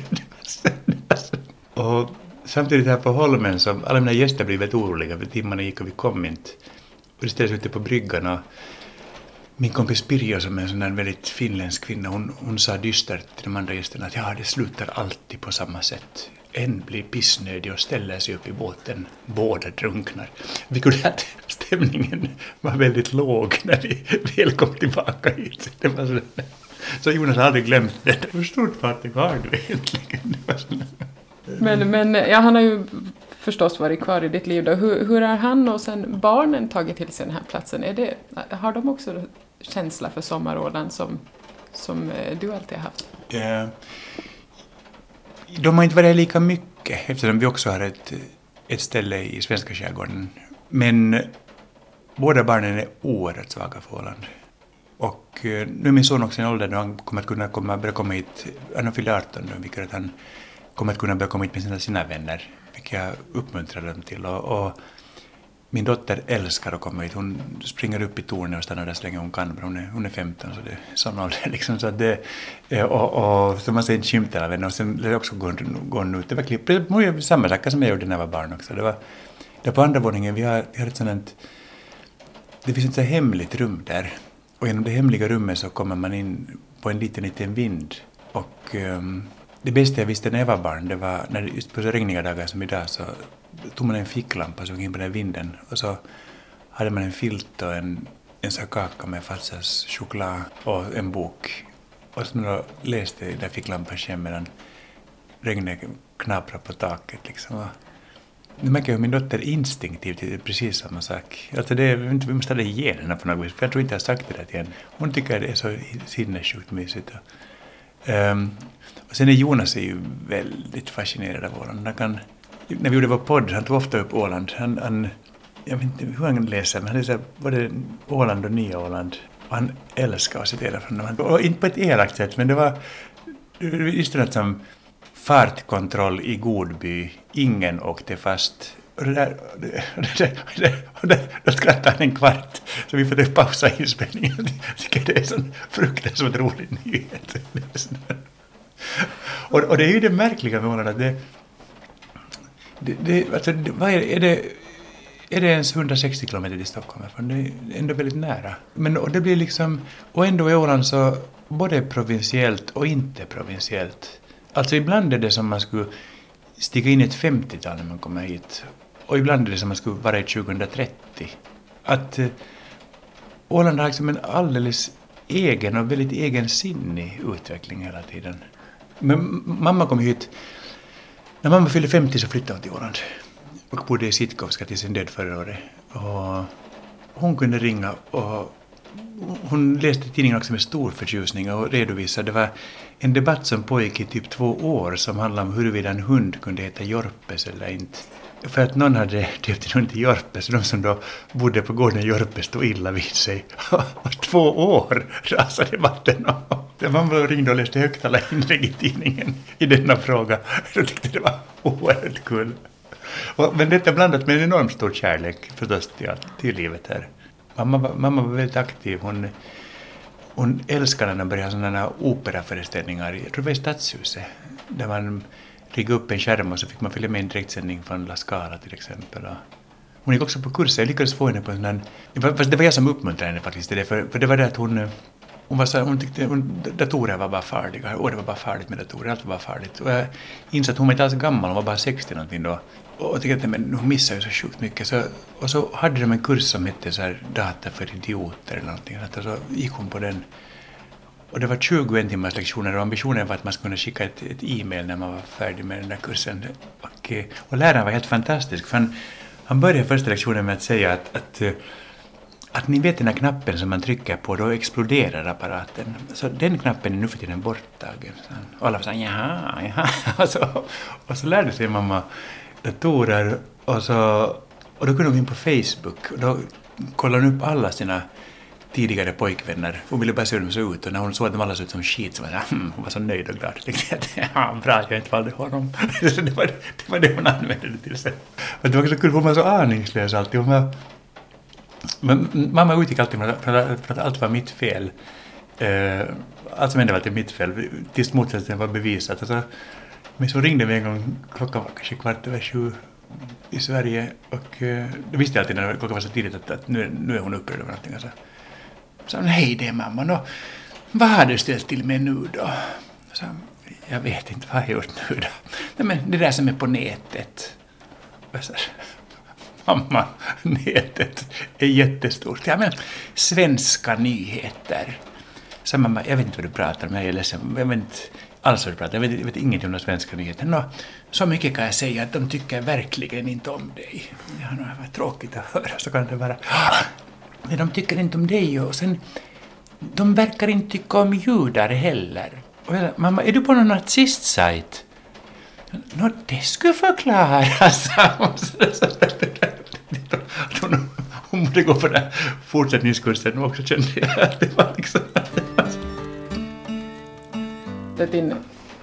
och samtidigt här på Holmen så alla mina gäster blev väldigt oroliga för timmarna gick och vi kom inte. Och det ställdes ute på bryggan och min kompis Pirjo som är en sån där väldigt finländsk kvinna hon, hon sa dystert till de andra gästerna att ja, det slutar alltid på samma sätt en blir pissnödig och ställer sig upp i båten. Båda drunknar. Vi kunde att stämningen var väldigt låg när vi väl kom tillbaka hit. Det var så, så Jonas har aldrig glömt det. Hur stort fartyg har du egentligen? Men, men ja, han har ju förstås varit kvar i ditt liv. Då. Hur, hur har han och sen barnen tagit till sig den här platsen? Är det, har de också känsla för sommarådan som, som eh, du alltid har haft? Yeah. De har inte varit lika mycket eftersom vi också har ett, ett ställe i svenska skärgården. Men eh, båda barnen är oerhört svaga för Åland. Och eh, nu är min son också i en ålder då han kommer att kunna komma, börja komma hit, han har fyllt 18 då, vilket att han kommer att kunna börja komma hit med sina, sina vänner, vilket jag uppmuntrar dem till. Och, och min dotter älskar att komma hit. Hon springer upp i tornet och stannar där så länge hon kan. Hon är, hon är 15 så det är sån ålder liksom. Så det, eh, och, och så man ser inte skymten av henne och sen det också går, går ut. Det var klipp, det var samma sak som jag gjorde när jag var barn också. Det var, där på andra våningen, vi har, vi har ett sådant, det finns ett så hemligt rum där. Och genom det hemliga rummet så kommer man in på en liten, liten vind. Och um, det bästa jag visste när jag var barn, det var när just på så regniga dagar som idag så tog man en ficklampa och in på den vinden och så hade man en filt och en, en sån kaka med farsans choklad och en bok. Och så läste jag där ficklampan sken medan regnet knaprade på taket. Liksom. nu märker jag hur min dotter instinktivt är precis samma sak. Alltså det, vi måste ha det igen henne på något vis, för jag tror inte jag har sagt det där till henne. Hon tycker det är så sinnessjukt mysigt. Och, um, och sen är Jonas är ju väldigt fascinerad av våran. Han kan när vi gjorde vår podd, han tog ofta upp Åland. Han, han, jag vet inte hur han läser, men han läser både Åland och Nya Åland. Och han älskar att citera från dem. Och inte på ett elakt sätt, men det var just något som fartkontroll i Godby, ingen åkte fast. Och det där, det, det, det, det, då skrattade han en kvart, så vi får pausa inspelningen. Jag tycker det är en sån fruktansvärt rolig nyhet. Och, och det är ju det märkliga med Åland att det, det, det, alltså, vad är, är det är det ens 160 kilometer till Stockholm härifrån? Det är ändå väldigt nära. Men och det blir liksom, och ändå är Åland så både provinsiellt och inte provinsiellt. Alltså ibland är det som man skulle stiga in i ett 50-tal när man kommer hit. Och ibland är det som man skulle vara i 2030. Att eh, Åland har liksom en alldeles egen och väldigt egensinnig utveckling hela tiden. Men mamma kom hit, när mamma fyllde 50 så flyttade hon till Åland och bodde i Sitkovska till sin död förra året. Och hon kunde ringa och hon läste tidningen också med stor förtjusning och redovisade. Det var en debatt som pågick i typ två år som handlade om huruvida en hund kunde heta Jorpes eller inte. För att någon hade döpt en hund till Jorpes så de som då bodde på gården Jorpe stod illa vid sig. Och två år rasade debatten. Man ringde och läste högt alla inlägg i tidningen i denna fråga. Jag tyckte det var oerhört kul. Och, men detta blandat med en enormt stor kärlek förstås till, till livet här. Mamma, mamma var väldigt aktiv. Hon, hon älskade när man började sådana operaföreställningar, jag tror det var i Stadshuset, där man Rigga upp en skärm och så fick man följa med en direktsändning från La Scala till exempel. Hon gick också på kurser, jag lyckades få henne på en sån här, fast det var jag som uppmuntrade henne faktiskt till det, för, för det var det att hon eh, hon, var så, hon tyckte hon, datorer var bara farliga, och det var bara farligt med datorer, allt var bara farligt. Och jag insåg att hon var inte alls gammal, hon var bara 60 någonting då och jag tänkte att men, hon missar ju så sjukt mycket. Så, och så hade de en kurs som hette så här, data för idioter eller någonting. Och så gick hon på den. Och det var 21 timmars lektioner och ambitionen var att man skulle kunna skicka ett, ett e-mail när man var färdig med den där kursen. Och, eh, och läraren var helt fantastisk. För han, han började första lektionen med att säga att, att eh, att ni vet den här knappen som man trycker på, då exploderar apparaten. Så den knappen är nu för tiden borttagen. Och alla var såhär, jaha, jaha. Och så, och så lärde sig mamma datorer och, så, och då kunde hon gå in på Facebook och då kollade hon upp alla sina tidigare pojkvänner. Hon ville bara se hur de såg ut och när hon såg att de alla såg ut som skit så var hon, ah, mm, hon var så nöjd och glad. Jag tänkte att ja, bra att jag inte valde honom. det, var, det var det hon använde det till sen. Och det var så kul, hon var så aningslös alltid. Hon var, men mamma utgick alltid från att, att allt var mitt fel. Uh, allt som hände var alltid mitt fel, tills motsatsen var bevisat. Alltså, men så ringde vi en gång, klockan var kanske kvart över sju i Sverige och uh, då visste jag alltid när klockan var så tidigt att, att nu, nu är hon upprörd över någonting. Alltså sa hon, hej det är mamma, nå, vad har du ställt till med nu då? Så, jag vet inte, vad har jag gjort nu då? Nej men det där som är på nätet. Så, mamma, nätet är jättestort. Ja men, svenska nyheter. Så mamma, jag vet inte vad du pratar om, jag är ledsen. Jag vet inte, alls vad du pratar. Jag vet, jag vet ingenting om de svenska nyheterna. Så mycket kan jag säga att de tycker verkligen inte om dig. Ja, no, det var tråkigt att höra, så kan det vara. Ah! Men de tycker inte om dig och sen, de verkar inte tycka om judar heller. Och jag, mamma, är du på någon nazistsajt? Nå, det skulle förklaras, hon. Hon borde gå på den fortsättningskursen också kände jag. Att det var liksom din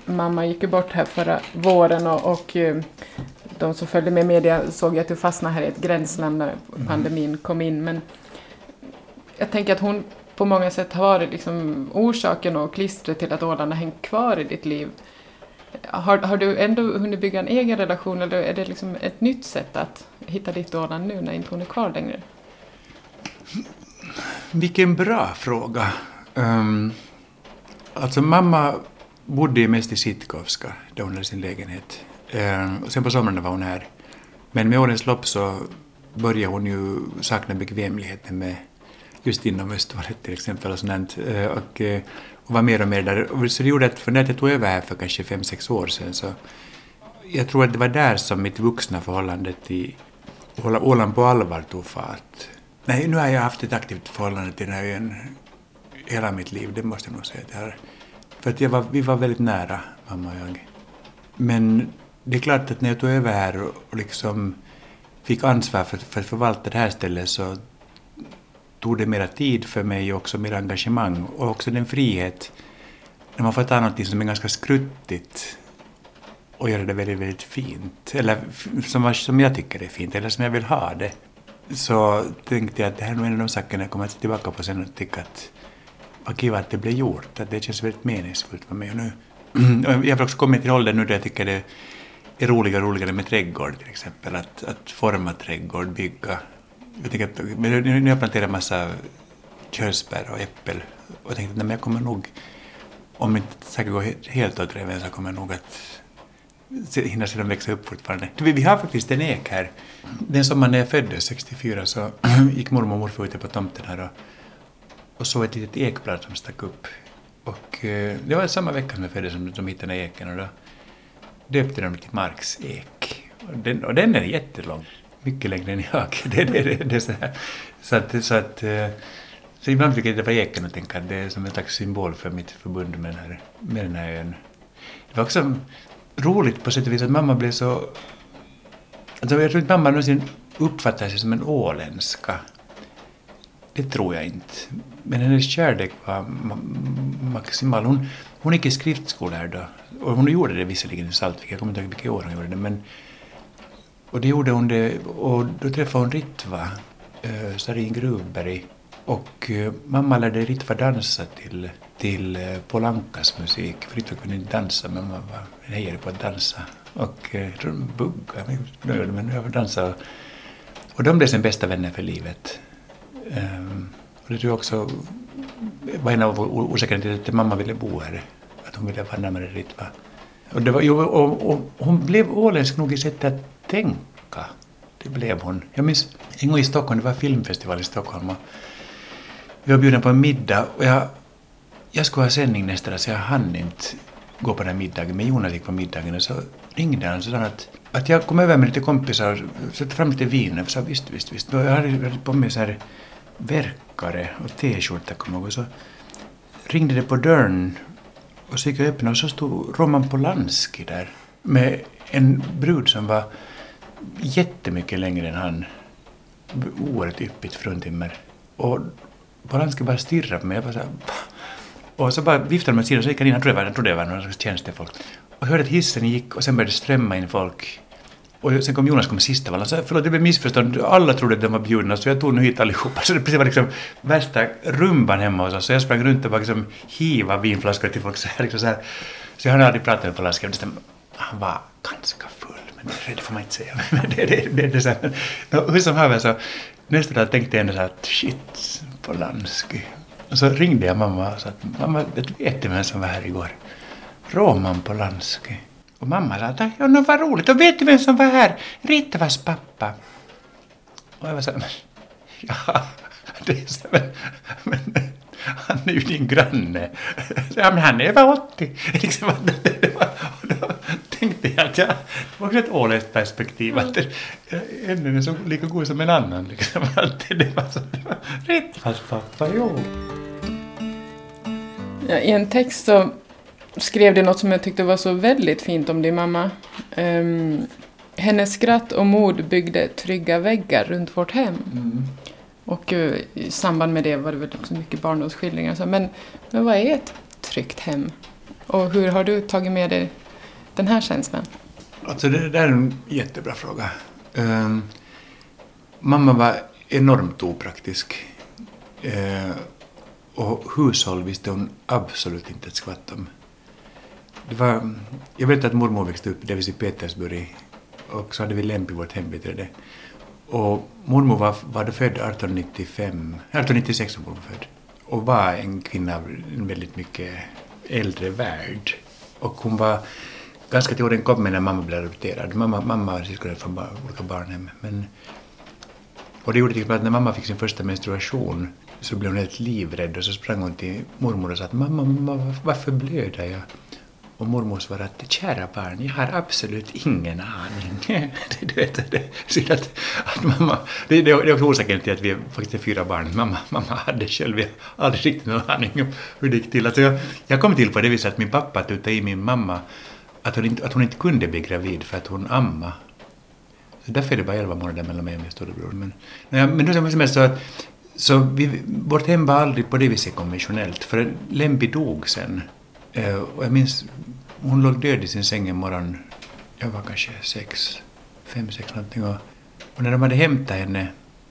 mamma gick ju bort här förra våren och, och eh, de som följde med media såg att du fastnade här i ett gränsland när mm. pandemin kom in. Men jag tänker att hon på många sätt har varit liksom orsaken och klistret till att Åland har hängt kvar i ditt liv. Har, har du ändå hunnit bygga en egen relation eller är det liksom ett nytt sätt att hitta ditt Åland nu när inte hon är kvar längre? Vilken bra fråga. Um, alltså mamma bodde ju mest i Sitkovska, där hon hade sin lägenhet. Um, och sen på somrarna var hon här. Men med årens lopp så började hon ju sakna bekvämligheten med just inom Östvalet till exempel och sånt. Eh, och, eh, och var mer och mer där. Så det gjorde att för när jag tog över här för kanske fem, sex år sedan så jag tror att det var där som mitt vuxna förhållande till Åland på allvar tog fart. Nej, nu har jag haft ett aktivt förhållande till den här ön hela mitt liv, det måste jag nog säga. Det för att jag var, vi var väldigt nära, mamma och jag. Men det är klart att när jag tog över här och liksom fick ansvar för, för att förvalta det här stället så tog det mera tid för mig och också mer engagemang och också den frihet när man får ta någonting som är ganska skruttigt och göra det väldigt, väldigt fint, eller som, som jag tycker är fint, eller som jag vill ha det, så tänkte jag att det här är nog en av de sakerna jag kommer att se tillbaka på sen och tycka att vad kul att det blev gjort, att det känns väldigt meningsfullt för mig. Och nu, jag har också kommit till åldern nu där jag tycker det är roligare och roligare med trädgård till exempel, att, att forma trädgård, bygga. Jag tycker att, nu har jag planterat massa körsbär och äppel och jag tänkte att jag kommer nog, om inte säkert går helt åt reven så kommer jag nog att hinna se dem växa upp fortfarande. Vi har faktiskt en ek här. Den sommaren när jag föddes, 64, så gick mormor och morfar ute på tomten här och, och såg ett litet ekblad som stack upp. Och eh, det var samma vecka som jag föddes som de hittade den eken och då döpte de till Marks ek. Och den, och den är jättelång. Mycket längre än jag. Det, det, det, det, så, så att, så att eh, så ibland brukar jag träffa eken och tänka att det är som en slags symbol för mitt förbund med den här, med den här ön. Det var också roligt på sätt och vis att mamma blev så... Alltså jag tror inte mamma någonsin uppfattade sig som en åländska. Det tror jag inte. Men hennes kärlek var maximal. Hon, hon gick i skriftskola här då. Och hon gjorde det visserligen i Saltvik, jag kommer inte ihåg vilket år hon gjorde det. Men, och det gjorde hon det, och då träffade hon Ritva, eh, Sarin Gruvberg. Och eh, mamma lärde Ritva dansa till till eh, Polankas musik. För Ritva kunde inte dansa, men man var hejade på att dansa. Och eh, jag tror de buggade, men jag dansade. Och de blev sen bästa vänner för livet. Um, och det tror jag också var en av orsakerna till att mamma ville bo här. Att hon ville vara närmare Ritva. Och, det var, och, och, och hon blev åländsk nog i sättet att tänka. Det blev hon. Jag minns en gång i Stockholm, det var filmfestival i Stockholm och vi var bjudna på en middag och jag jag skulle ha sändning nästa dag så jag hann inte gå på den middagen, men Jonas gick på middagen och så ringde han och sa att, att jag kom över med lite kompisar och satte fram lite vin och sa visst, visst, visst. Jag hade på mig så här verkare och t-skjorta kommer jag ihåg. Så ringde det på dörren och så gick jag och öppnade och så stod Roman Polanski där med en brud som var jättemycket längre än han. Oerhört yppigt fruntimmer. Och Polanski bara stirrade på mig. Jag bara så här, och så bara viftade de åt sidan så gick han in, han trodde, han trodde det var någon slags tjänstefolk. Och hörde att hissen gick och sen började det strömma in folk. Och sen kom Jonas kom sista vallen. Så förlåt, det blev missförstånd. Alla trodde att de var bjudna så jag tog nu hit allihopa. Så det var liksom värsta rumban hemma hos oss. Så jag sprang runt och bara liksom hivade vinflaskor till folk så här. Liksom så, här. så jag hade aldrig pratat med Polanski. Han var ganska full, men det får man inte säga. Men det, det, det, det, så här. Hur som haver så alltså, nästa dag tänkte jag ändå så här att shit, Polanski. Och så ringde jag mamma och sa att mamma, vet du vem som var här igår? Roman Polanski. Och mamma sa att ja, no, vad roligt. Och vet du vem som var här? Ritvas pappa. Och jag var så här, men, ja, det är så, men, men han är ju din granne. Ja, men han är över 80. Liksom, det, det var, tänkte jag att jag, det var också ett åländskt perspektiv. Att det, en är så lika god som en annan. Liksom, att det, var så, det var Ritvas pappa, jo. Ja, I en text så skrev du något som jag tyckte var så väldigt fint om din mamma. Um, hennes skratt och mod byggde trygga väggar runt vårt hem. Mm. Och uh, i samband med det var det väl också mycket barndomsskildringar. Men, men vad är ett tryggt hem? Och hur har du tagit med dig den här känslan? Alltså det där är en jättebra fråga. Um, mamma var enormt opraktisk. Uh, och hushåll visste hon absolut inte ett skvatt om. Det var, jag vet att mormor växte upp delvis i Petersburg och så hade vi Lempi, vårt hembiträde. Och mormor var, var då född 1895, 1896 var mormor född. Och var en kvinna av en väldigt mycket äldre värld. Och hon var ganska till åren kom när mamma blev adopterad. Mamma, mamma och syskon från olika barnhem. Men, och det gjorde till att när mamma fick sin första menstruation så blev hon helt livrädd och så sprang hon till mormor och sa att mamma, mamma varför blöder jag? Och mormor svarade att kära barn, jag har absolut ingen aning. du vet, det, att, att mamma, det, det är också orsaken till att vi faktiskt är fyra barn. Mamma, mamma hade själv aldrig riktigt någon aning om hur det gick till. Alltså jag, jag kom till på det viset att min pappa tutade i min mamma att hon, inte, att hon inte kunde bli gravid för att hon amma. Så därför är det bara 11 månader mellan mig och min storebror. Men, nej, men då som helst så att så vi, vårt hem var aldrig på det viset konventionellt, för Lembi dog sen. Eh, och jag minns, hon låg död i sin säng en morgon, jag var kanske sex, fem, sex någonting. Och, och när de hade hämtat henne,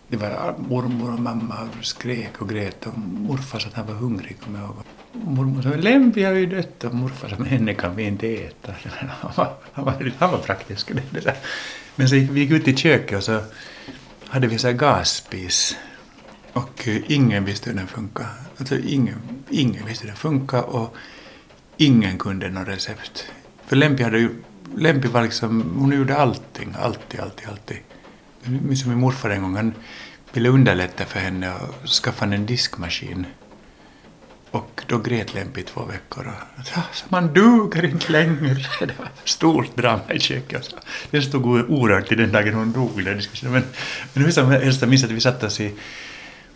det var mormor och mamma skrek och grät och morfar sa att han var hungrig, kommer jag ihåg. Mormor sa Lempi har ju dött och morfar sa men henne kan vi inte äta. Han var, han var, han var praktisk. Men så gick vi gick ut i köket och så hade vi så gasspis och eh, ingen visste hur den funkade. Alltså ingen, ingen visste hur den funkade och ingen kunde något recept. För Lempi hade ju, Lempi var liksom, hon gjorde allting, alltid, alltid, alltid. Jag minns min morfar en gång, han ville underlätta för henne och skaffa en diskmaskin. Och då grät Lempi i två veckor. Och, sa så man duger inte längre. Det var stort drama i köket. Alltså, det stod orört till den dagen hon dog. Men, men hur som helst, jag minns att vi satt oss i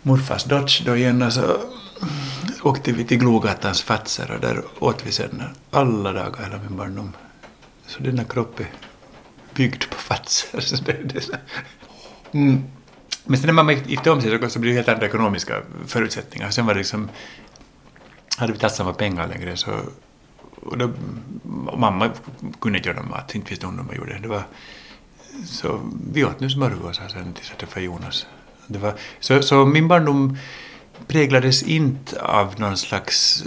morfars Dodge då igen och så åkte vi till Glogatans Fatser och där åt vi sedan alla dagar hela min barndom. Så denna kropp är byggd på Fatser. Så det, det, så. Mm. Men sen när mamma gifte om sig så blev det helt andra ekonomiska förutsättningar. Sen var det liksom, hade vi tagit samma pengar längre så och då, och mamma kunde inte göra någon mat, inte visste hon hur man gjorde. Det var, så vi åt nu smörgåsar sen tills jag träffade Jonas. Det var, så, så min barndom präglades inte av någon slags...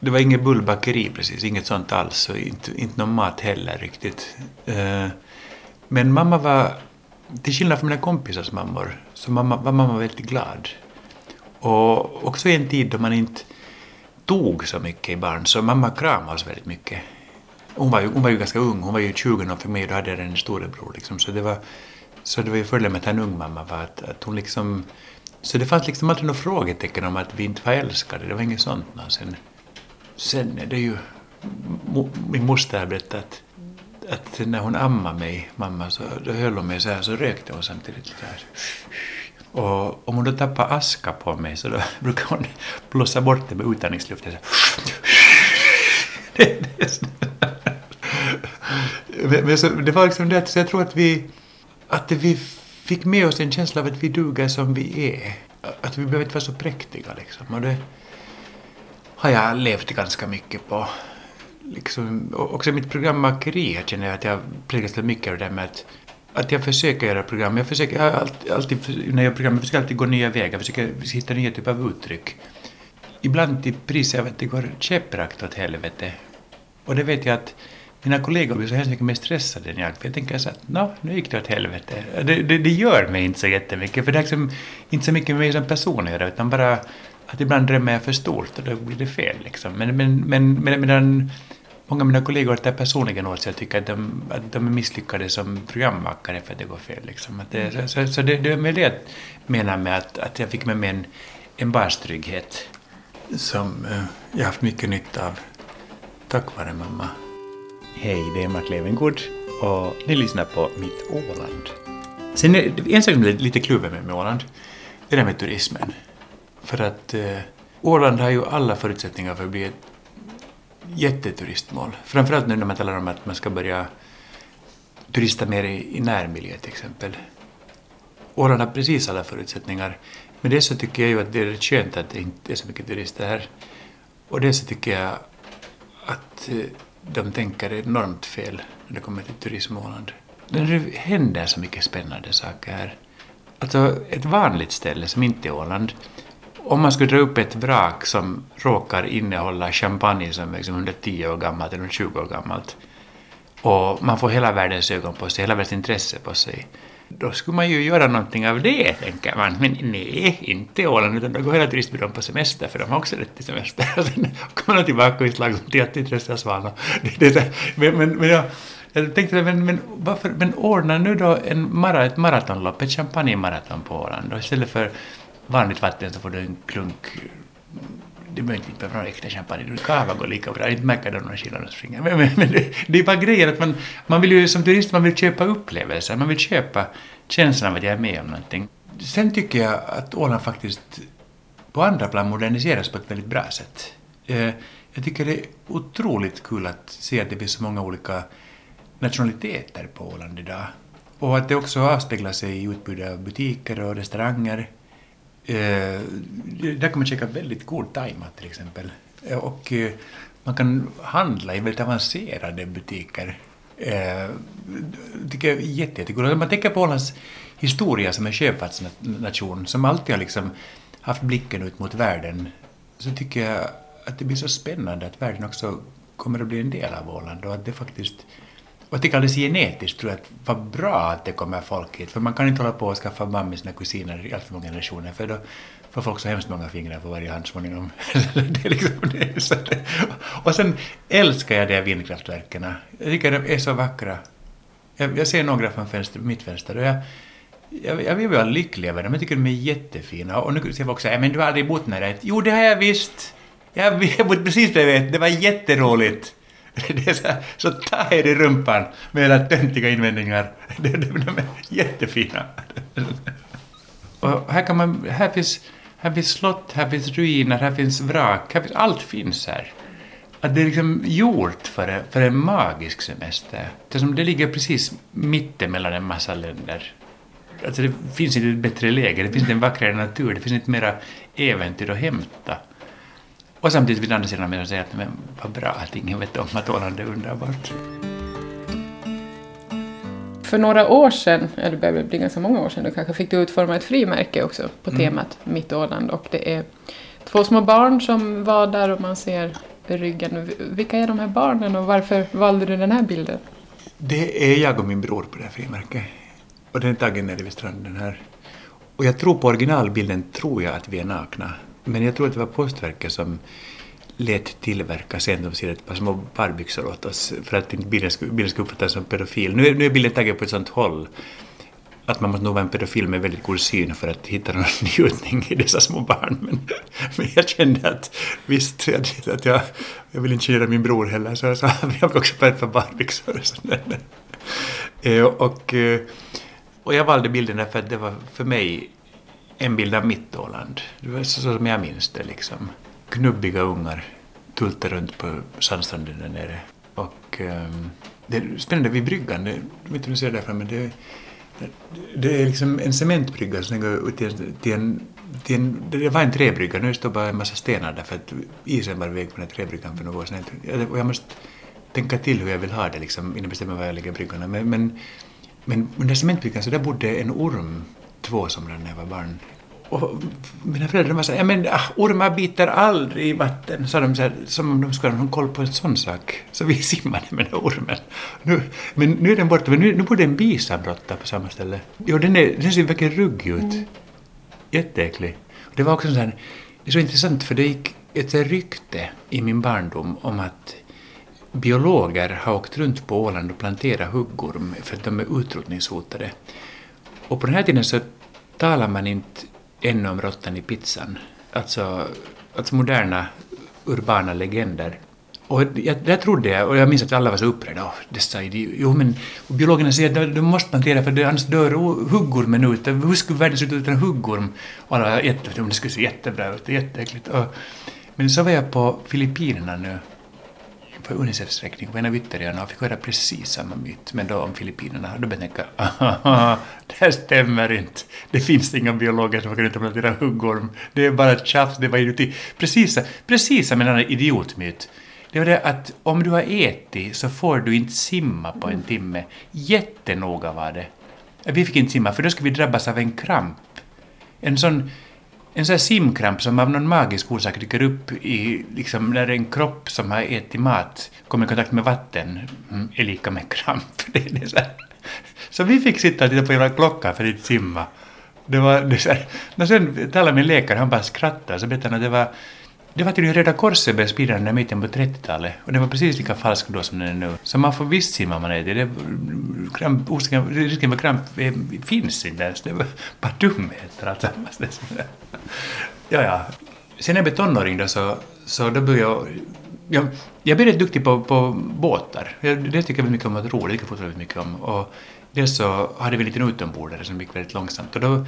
Det var inget bullbakeri precis, inget sånt alls och inte, inte någon mat heller riktigt. Eh, men mamma var, till skillnad från mina kompisars mammor, så mamma, var mamma väldigt glad. Och också i en tid då man inte tog så mycket i barn, så mamma kramade oss väldigt mycket. Hon var ju, hon var ju ganska ung, hon var ju 20 år för mig, då hade jag en storebror. Liksom, så det var så det var ju fördelen med att ha en ung mamma var att, att hon liksom... Så det fanns liksom alltid några frågetecken om att vi inte var älskade, det var inget sånt någonsin. Sen är det ju... Min moster har berättat att, att när hon ammade mig, mamma, så då höll hon mig så här så rökte hon samtidigt så här. Och om hon då tappade aska på mig så då brukar hon blåsa bort det med utandningsluften. Men så, det var liksom det, så jag tror att vi att vi fick med oss en känsla av att vi duger som vi är. Att vi behöver inte vara så präktiga liksom. Och det har jag levt ganska mycket på. Liksom, också mitt programmakeri känner jag att jag präglas mycket av det med att, att jag försöker göra program. Jag försöker jag alltid, alltid, när jag gör program, jag försöker alltid gå nya vägar, försöker hitta nya typer av uttryck. Ibland till priset av att det går käpprakt åt helvete. Och det vet jag att mina kollegor blir så hemskt mycket mer stressade än jag. För jag tänker så att nå, nu gick det åt helvete. Det, det, det gör mig inte så jättemycket. För det har liksom inte så mycket med mig som person att göra. Utan bara att ibland drömmer jag för stort och då blir det fel. Liksom. Men, men, men, medan många av mina kollegor tar personligen åt sig och tycker att de, att de är misslyckade som programmakare för att det går fel. Liksom. Att det, så så, så det, det är väl det jag menar med att, att jag fick med mig en, en bastrygghet som eh, jag har haft mycket nytta av tack vare mamma. Hej, det är Mark Levengood och ni lyssnar på Mitt Åland. Sen är, en sak som är lite kluven med, med Åland, det är det med turismen. För att eh, Åland har ju alla förutsättningar för att bli ett jätteturistmål. Framförallt nu när man talar om att man ska börja turista mer i, i närmiljö till exempel. Åland har precis alla förutsättningar. Men det så tycker jag ju att det är rätt skönt att det inte är så mycket turister här. Och det så tycker jag att eh, de tänker enormt fel när det kommer till turism Åland. Det händer så mycket spännande saker här. Alltså ett vanligt ställe som inte är Åland, om man skulle dra upp ett vrak som råkar innehålla champagne som är liksom 110 år gammalt eller 20 år gammalt och man får hela världens ögon på sig, hela världens intresse på sig, då skulle man ju göra någonting av det, tänker man. Men nej, inte Åland, utan då går hela turistbyrån på semester, för de har också rätt till semester. Och sen kommer de tillbaka i slag till att intresse svalna. Men, men, men jag, jag tänkte, men, men, varför, men ordna nu då en mara, ett maratonlopp, ett champagnemaraton på Åland, då, istället för vanligt vatten så får du en klunk du behöver inte behöva någon äkta champagne, kava går lika bra, inte märker de någon skillnad men, men, men det, det, är bara grejen att man, man vill ju som turist man vill köpa upplevelser, man vill köpa känslan av att jag är med om någonting. Sen tycker jag att Åland faktiskt på andra plan moderniseras på ett väldigt bra sätt. Eh, jag tycker det är otroligt kul att se att det finns så många olika nationaliteter på Åland idag. Och att det också avspeglar sig i utbudet av butiker och restauranger. Eh, där kan man käka väldigt god thaimat till exempel. Eh, och eh, man kan handla i väldigt avancerade butiker. Eh, tycker jag är jätte, jättekul. Om man tänker på Ålands historia som en sjöfartsnation som alltid har liksom haft blicken ut mot världen så tycker jag att det blir så spännande att världen också kommer att bli en del av Åland och att det faktiskt och jag tycker alldeles genetiskt tror jag att vad bra att det kommer folk hit, för man kan inte hålla på och skaffa barn med sina kusiner i allt för många generationer, för då får folk så hemskt många fingrar på varje hand småningom. det är liksom det. Så det. Och sen älskar jag de här vindkraftverken. Jag tycker de är så vackra. Jag, jag ser några från fönster, mitt fönster och jag, jag, jag vill vara lycklig över dem. Jag tycker de är jättefina. Och nu säger folk så här, men du har aldrig bott nära ett?” Jo, det har jag visst. Jag har bott precis bredvid. Det var jätteroligt. Det är så, här, så ta er i rumpan med era töntiga invändningar. De, de, de är jättefina. Och här, kan man, här, finns, här finns slott, här finns ruiner, här finns vrak, här finns, allt finns här. Att det är liksom gjort för, en, för en magisk semester. Det, som, det ligger precis mittemellan en massa länder. Alltså det finns inte ett bättre läge, det finns inte en vackrare natur, det finns inte mera äventyr att hämta. Och samtidigt vill andra sidan med säga att men vad bra att ingen vet om att Åland är underbart. För några år sedan, eller det börjar bli ganska många år sedan, du kanske fick du utforma ett frimärke också på mm. temat Mitt Åland. Och det är två små barn som var där och man ser ryggen. Vilka är de här barnen och varför valde du den här bilden? Det är jag och min bror på det här frimärket. Och den är tagen nere vid stranden här. Och jag tror på originalbilden, tror jag att vi är nakna. Men jag tror att det var Postverket som lät tillverka sent omsider ett par små barbyxor åt oss för att inte bilden skulle, bilden skulle uppfattas som pedofil. Nu är, nu är bilden tagen på ett sånt håll att man måste nog vara en pedofil med väldigt god syn för att hitta någon njutning i dessa små barn. Men, men jag kände att visst, jag, att jag, jag vill inte köra min bror heller så, så vi har också på ett par barbyxor. Eh, och, eh, och jag valde bilden därför att det var för mig en bild av mitt Åland. Det var så som jag minns det liksom. Knubbiga ungar tultar runt på sandstranden där nere. Och um, det är spännande vid bryggan, det, jag vet inte om du ser det där men det, det är liksom en cementbrygga som går ut till en, till en, till en det var en träbrygga, nu står bara en massa stenar där för att isen var iväg på den här träbryggan för några år sedan. Och jag måste tänka till hur jag vill ha det liksom, innan jag bestämmer var jag lägger bryggorna. Men, men, men under cementbryggan så där bodde en orm två somrar när jag var barn. Och mina föräldrar var så ja men ah, ormar biter aldrig i vatten, sa de så här, som om de skulle ha någon koll på en sån sak. Så vi simmade med den ormen. Nu, men nu är den borta, men nu, nu bor det en bisabrotta på samma ställe. Jo, den, är, den ser verkligen ruggig ut. Mm. Jätteäcklig. Det var också så här, det är så intressant för det gick ett rykte i min barndom om att biologer har åkt runt på Åland och planterat huggorm för att de är utrotningshotade. Och på den här tiden så talar man inte ännu om råttan i pizzan. Alltså, alltså moderna urbana legender. Och jag, det trodde jag, och jag minns att alla var så upprörda. Oh, dessa Jo, men biologerna säger att du måste plantera för det, annars dör huggormen ut. Hur skulle världen se ut utan huggorm? Och alla var jätte, det skulle se jättebra ut, jätteäckligt. men så var jag på Filippinerna nu för Unicefs räkning på en av ytterligare och fick höra precis samma myt, men då om Filippinerna. Då började jag tänka, det här stämmer inte. Det finns inga biologer som kan plantera huggorm. Det är bara tjafs, det var idioti. Precis, precis som en annan idiotmyt. Det var det att om du har ätit så får du inte simma på en timme. Jättenoga var det. Vi fick inte simma för då skulle vi drabbas av en kramp. En sån en sån här simkramp som av någon magisk orsak dyker upp i, liksom, när en kropp som har ätit mat kommer i kontakt med vatten mm, är lika med kramp. Det, det så, så, vi fick sitta och titta på hela klocka för att inte simma. Det var, det så här. Sen talade med en läkare, han bara skrattade, så berättade han att det var det var tydligen Röda Korset började sprida den där mitten på 30-talet och den var precis lika falsk då som den är nu. Så man får visst simma vad man äter. Det, kramp, risken för kramp eh, finns inte ens. Det var bara dumheter alltsammans. Ja, ja. Sen när jag blev tonåring då så, så då började jag... Jag, jag blev rätt duktig på, på båtar. Jag, det tycker jag väldigt mycket om att ro, det tycker jag fortfarande väldigt mycket om. Och dels så hade vi en liten utombordare som gick väldigt långsamt och då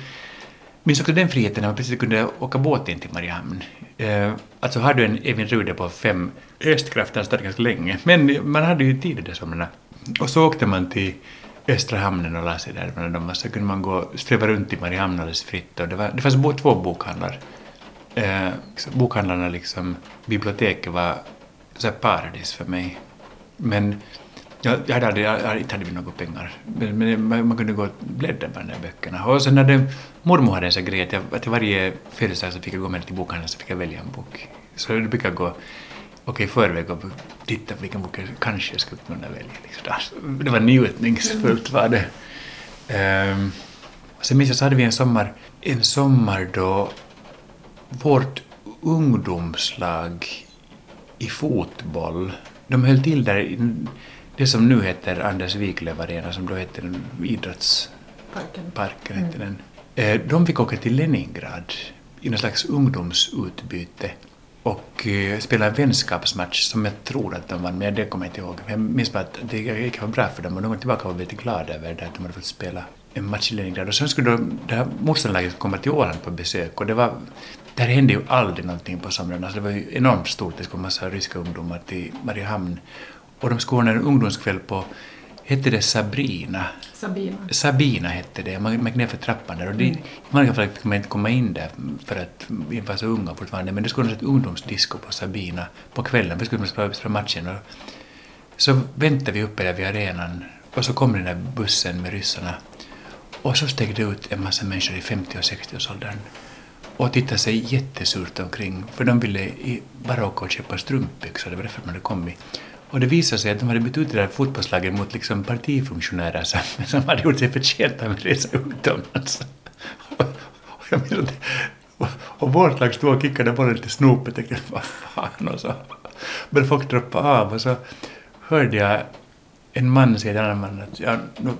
minns också den friheten när man precis kunde åka båt in till Mariehamn. Eh, alltså har du en Evin Rude på fem hästkrafter, stod ganska länge, men man hade ju tid i de somrarna. Och så åkte man till Östra hamnen och la sig där bland dem. Så kunde man gå ströva runt i Mariehamn alldeles fritt. Och det, var, det fanns bo, två bokhandlar. Eh, bokhandlarna liksom, biblioteket var så paradis för mig. Men jag, hade aldrig, jag, inte hade vi några pengar. Men, men man, man, kunde gå och bläddra på de där böckerna. Och sen hade mormor hade en sån grej att, jag, att till varje födelsedag så fick jag gå med till bokhandeln så fick jag välja en bok. Så det brukar gå och i förväg och titta på vilken bok jag kanske skulle kunna välja. Liksom. Det var njutningsfullt var det. Um, sen minns jag så hade vi en sommar, en sommar då vårt ungdomslag i fotboll, de höll till där i det som nu heter Anders Wiklöf Arena, som då heter Idrottsparken. Parken, mm. den. Eh, de fick åka till Leningrad i någon slags ungdomsutbyte och uh, spela en vänskapsmatch som jag tror att de vann, men det kommer jag inte ihåg. Jag minns bara att det gick bra för dem och de var tillbaka och var väldigt glada över det, att de hade fått spela en match i Leningrad. Och sen skulle de, det här motståndarlaget komma till Åland på besök och det var det här hände ju aldrig någonting på somrarna, så det var ju enormt stort. Det kom massa ryska ungdomar till Mariehamn och de skulle ordna en ungdomskväll på hette det Sabrina? Sabina. Sabina hette det. Man gick ner för trappan där och det, i många fall fick man inte komma in där för att vi var så unga fortfarande. Men det skulle vara ett ungdomsdisco på Sabina på kvällen. Vi skulle spela, spela matchen. Och så väntade vi uppe där vid arenan och så kom den där bussen med ryssarna. Och så steg det ut en massa människor i 50 och 60-årsåldern och tittade sig jättesurt omkring för de ville bara åka och köpa strumpbyxor, det var därför de hade kommit. Och det visade sig att de hade bytt ut det där fotbollslaget mot liksom partifunktionärer som, som hade gjort sig förtjänta med att resa utomlands. Och, och, jag menar, och, och vårt lag stod och kickade bollen lite snopet och tänkte vad fan och så började folk droppa av och så hörde jag en man säga till en annan man att ja, nu,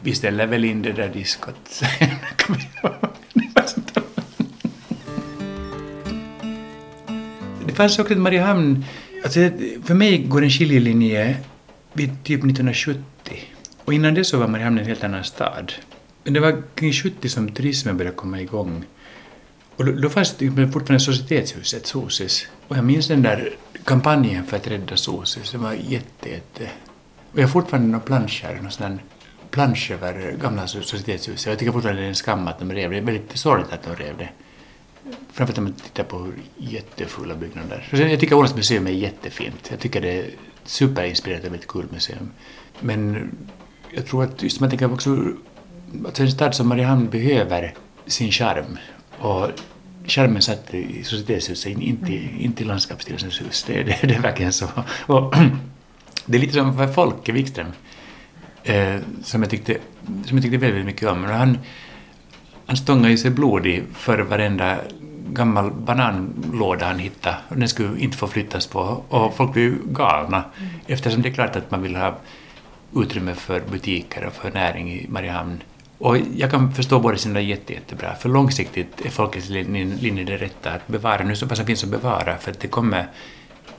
vi ställer väl in det där diskot. det fanns också ett Mariehamn Alltså, för mig går en skiljelinje vid typ 1970. Och innan det så var Mariehamn en helt annan stad. Men det var kring 70 som turismen började komma igång. Och då, då fanns det fortfarande Societetshuset, Sosis. Och jag minns den där kampanjen för att rädda Sosis. Den var jätte, jätte... Och jag har fortfarande några planscher, någon sån plansch över gamla Societetshuset. Jag tycker fortfarande det är en skam att de rev det. Det är väldigt sorgligt att de rev det. Framförallt om man tittar på hur jättefulla byggnader. Jag tycker Ålands museum är jättefint. Jag tycker det är superinspirerat och väldigt kul museum. Men jag tror att just man tänker också att en stad som Mariehamn behöver sin charm. Och charmen satt i societetshuset, inte, mm. inte i landskapsstyrelsens hus. Det, det, det är verkligen så. Och det är lite som för Folke Wikström, eh, som, jag tyckte, som jag tyckte väldigt mycket om. Han, han stångade ju sig blodig för varenda gammal bananlåda han hittade. Den skulle inte få flyttas på och folk blev ju galna mm. eftersom det är klart att man vill ha utrymme för butiker och för näring i Mariehamn. Och jag kan förstå båda sina jätte, jättebra, för långsiktigt är folkets linje det rätta att bevara nu så pass finns att bevara, för att det kommer,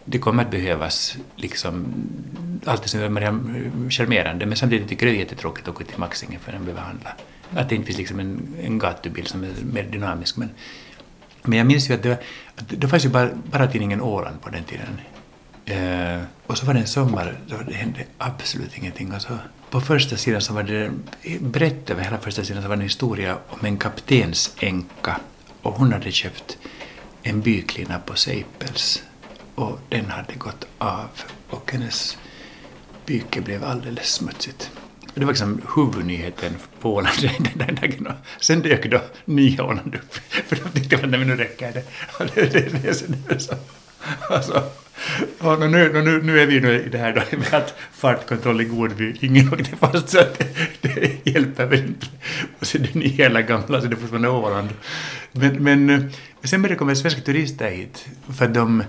det kommer att behövas liksom allt det som är charmerande, men samtidigt tycker jag det är jättetråkigt att gå till Maxingen för att behöver handla. Att det inte finns liksom en, en gatubild som är mer dynamisk. Men, men jag minns ju att det, att det fanns ju bara, bara tidningen Åland på den tiden. Eh, och så var det en sommar då det hände absolut ingenting. Och så på första sidan så var det, brett över hela första sidan så var det en historia om en kaptensänka. Och hon hade köpt en byklina på Seipels. Och den hade gått av och hennes byke blev alldeles smutsigt. Det var liksom huvudnyheten på Åland den dagen. Sen dök då nya Åland upp. För de tyckte att nu räcker det. Det, det, det, det så. Alltså, och nu, nu, nu är vi nu i det här då med att fartkontroll i Godby. ingen åkte fast så att det, det hjälper väl inte. Och så det nya eller gamla så det är fortfarande Åland. Men, men, men sen började det komma svenska turister hit för att de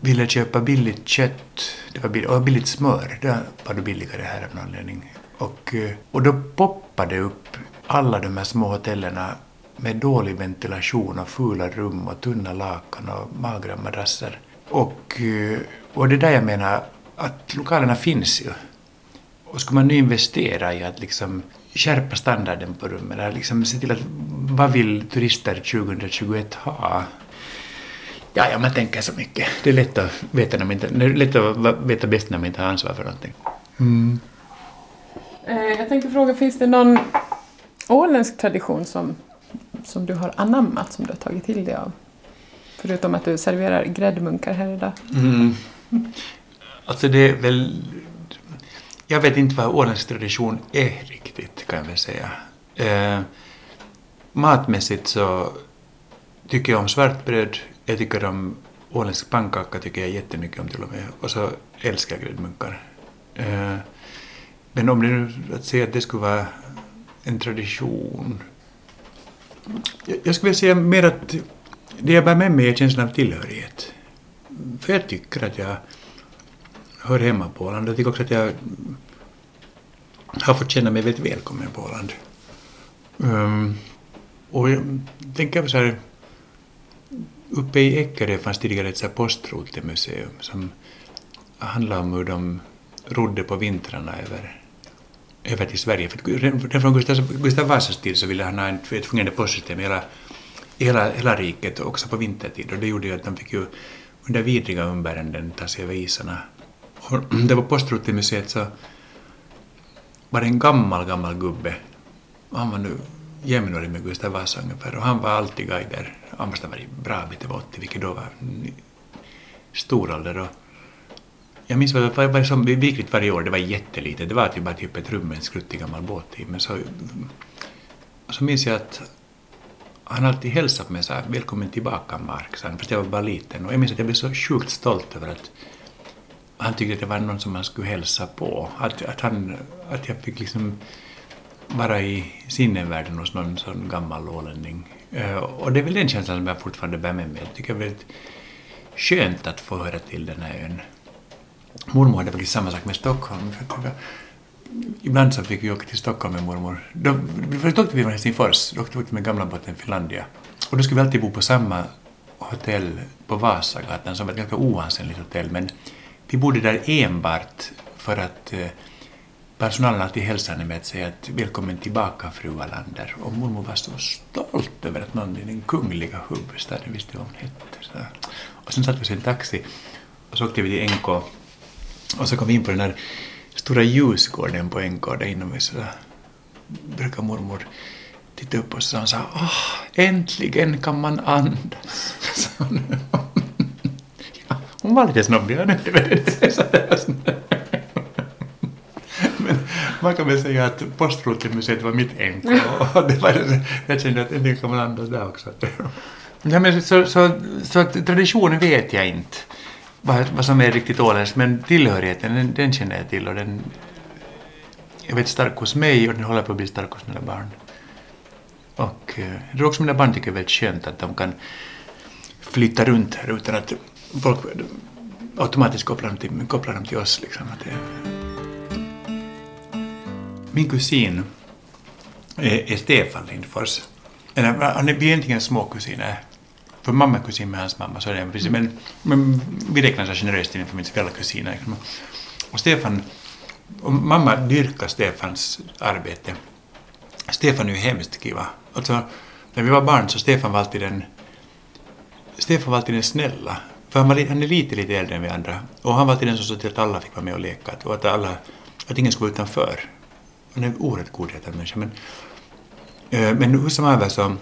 ville köpa billigt kött det var billigt, och billigt smör. Det var då billigare här av någon anledning. Och, eh, och då poppade det upp alla de här små hotellerna med dålig ventilation och fula rum och tunna lakan och magra madrasser. Och, eh, och det är där jag menar att lokalerna finns ju. Och ska man nu investera i att liksom skärpa standarden på rummen, eller liksom se till att vad vill turister 2021 ha? Ja, ja, man tänker så mycket. Det är lätt att veta, när man inte, det är lätt att veta bäst när man inte har ansvar för någonting. Mm. Eh, jag tänkte fråga, finns det någon åländsk tradition som, som du har anammat, som du har tagit till dig av? Förutom att du serverar gräddmunkar här idag. Mm. Alltså det är väl... Jag vet inte vad åländsk tradition är riktigt, kan jag väl säga. Eh, matmässigt så tycker jag om svartbröd, jag tycker om åländsk pannkaka tycker jag jättemycket om till och med. Och så älskar jag gräddmunkar. Eh, men om det nu, att säga att det skulle vara en tradition. Jag, jag skulle vilja säga mer att det jag bär med mig är känslan av tillhörighet. För jag tycker att jag hör hemma på Åland. Jag tycker också att jag har fått känna mig väldigt välkommen på Åland. Um, och jag tänker så här, uppe i Eckerö fanns tidigare ett så här postrotemuseum som handlade om hur de rodde på vintrarna över, över till Sverige. För redan från Gustav, Gustav Vasas tid så ville han ha ett fungerande postsystem i hela, hela, hela riket, också på vintertid. Och det gjorde ju att de fick ju under vidriga umbäranden ta sig över isarna. Och det var Postrotemuseet så var det en gammal, gammal gubbe. Han var nu jämnårig med Gustav Vasa ungefär och han var alltid guider. Han måste ha varit bra bit över 80, vilket då var stor ålder. Och jag minns vad, vad, var som viktigt varje år, det var jättelitet, det var typ bara typ ett rum med en skruttig gammal båt i. Men så, så minns jag att han alltid hälsade på mig så här, välkommen tillbaka Mark, så han, fast jag var bara liten. Och jag minns att jag blev så sjukt stolt över att han tyckte att det var någon som han skulle hälsa på. Att, att, han, att jag fick liksom vara i sinnevärlden hos någon sån gammal ålänning. Eh, och det är väl den känslan som jag fortfarande bär med mig. Jag tycker det är väldigt skönt att få höra till den här ön. Mormor hade faktiskt samma sak med Stockholm. För ibland så fick vi åka till Stockholm med mormor. Då, först åkte vi från Helsingfors, då åkte vi med gamla båten Finlandia. Och då skulle vi alltid bo på samma hotell på Vasagatan som var ett ganska oansenligt hotell. Men vi bodde där enbart för att eh, personalen alltid hälsade med att säga att välkommen tillbaka fru Wallander. Och mormor var så stolt över att någon i den kungliga huvudstaden visste vad hon hette. Så. Och sen satt vi oss i en taxi och så åkte vi till NK och så kom vi in på den här stora ljusgården på NK där inomhus. Så brukar mormor titta upp och så sa åh, äntligen kan man andas. ja, hon var lite snobbig, jag Men man kan väl säga att Postrotemuseet var mitt NK och det var, jag kände att äntligen kan man andas där också. Ja, men så, så, så traditionen vet jag inte vad, vad som är riktigt åländskt, men tillhörigheten den, den känner jag till och den jag vet stark hos mig och den håller på att bli stark hos mina barn. Och eh, jag tror också mina barn tycker det är väldigt skönt att de kan flytta runt här utan att folk automatiskt kopplar dem till, kopplar dem till oss. Liksom. Min kusin är, är Stefan Lindfors. Vi är egentligen småkusiner för mamma är kusin med hans mamma, så är det precis. Men, men vi räknar så generöst in för mina föräldrar kusiner. Och Stefan, och mamma dyrkar Stefans arbete. Stefan är ju hemskt kiva. Alltså, när vi var barn så Stefan var alltid den Stefan var alltid den snälla. För han, var, han är lite, lite äldre än vi andra. Och han var alltid den som såg till att alla fick vara med och leka. Och att, alla, att ingen skulle vara utanför. Han är en oerhört godhjärtad människa. Men, eh, men hur som helst så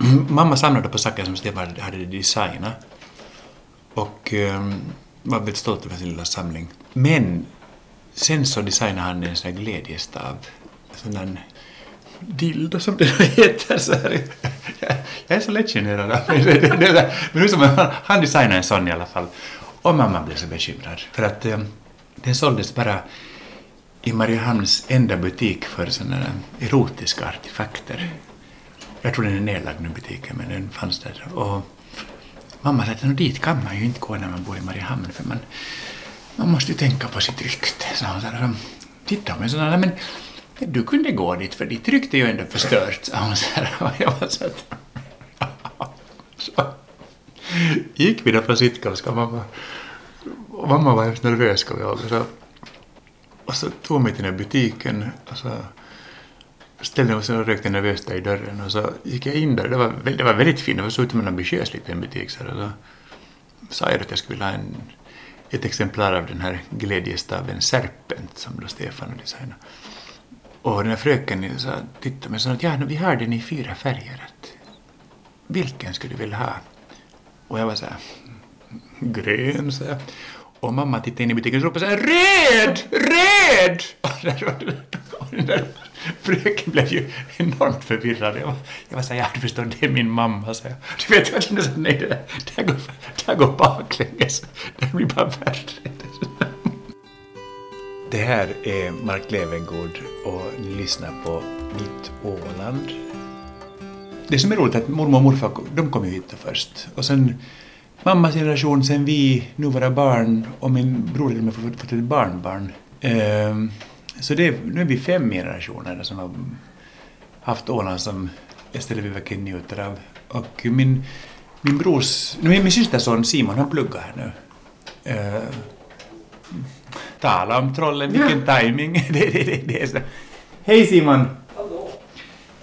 Mm, mamma samlade på saker som Stefan hade designat. Och um, var väldigt stolt över sin lilla samling. Men sen så designade han en sån här glädjestav. En sån där dildo som det heter. Så här. Jag är så lättgenerad av mig. Men hur som han, han designade en sån i alla fall. Och mamma blev så bekymrad. För att um, den såldes bara i Mariehamns enda butik för sådana erotiska artefakter. Jag tror den är nedlagd nu butiken, men den fanns där. Och mamma sa att dit kan man ju inte gå när man bor i Mariehamn, för man, man måste ju tänka på sitt rykte. Så hon sa, titta med sådana, men du kunde gå dit för ditt rykte är ju ändå förstört, sa hon. sa, och jag var så att, så gick vi där på Sitkavska och mamma, och mamma var hemskt nervös, kommer jag ihåg. Och så, och så tog mig till den här butiken och så ställde mig och rökte nervöst där i dörren och så gick jag in där. Det var, det var väldigt fint, det såg ut som en ambitiös liten butik. Så, och så sa jag att jag skulle vilja ha en, ett exemplar av den här glädjestaven Serpent som då Stefan har designat. Och den här fröken sa, tittade mig och sa att ja, vi har den i fyra färger. Att, vilken skulle du vilja ha? Och jag var så här, grön, så här. Och mamma tittade in i butiken och ropade så här, röd, röd! Och den där fröken blev ju enormt förvirrad. Jag var, jag var så här, ja du förstår, det är min mamma. Så jag, du vet, jag kände så här, nej det där, det här går, det här går baklänges. Det blir bara värre. Det här är Mark Levengood och ni lyssnar på Mitt Åland. Det som är roligt är att mormor och morfar de kom ju hit först. Och sen mammas generation, sen vi, nu våra barn och min bror har fått ett barnbarn. Ehm, så det, nu är vi fem generationer som har haft Åland som ett ställe vi verkligen njuter av. Och min, min brors, min, min systerson Simon, han pluggar här nu. Ehm, tala om trollen, vilken ja. timing det, det, det, det är så. Hej Simon!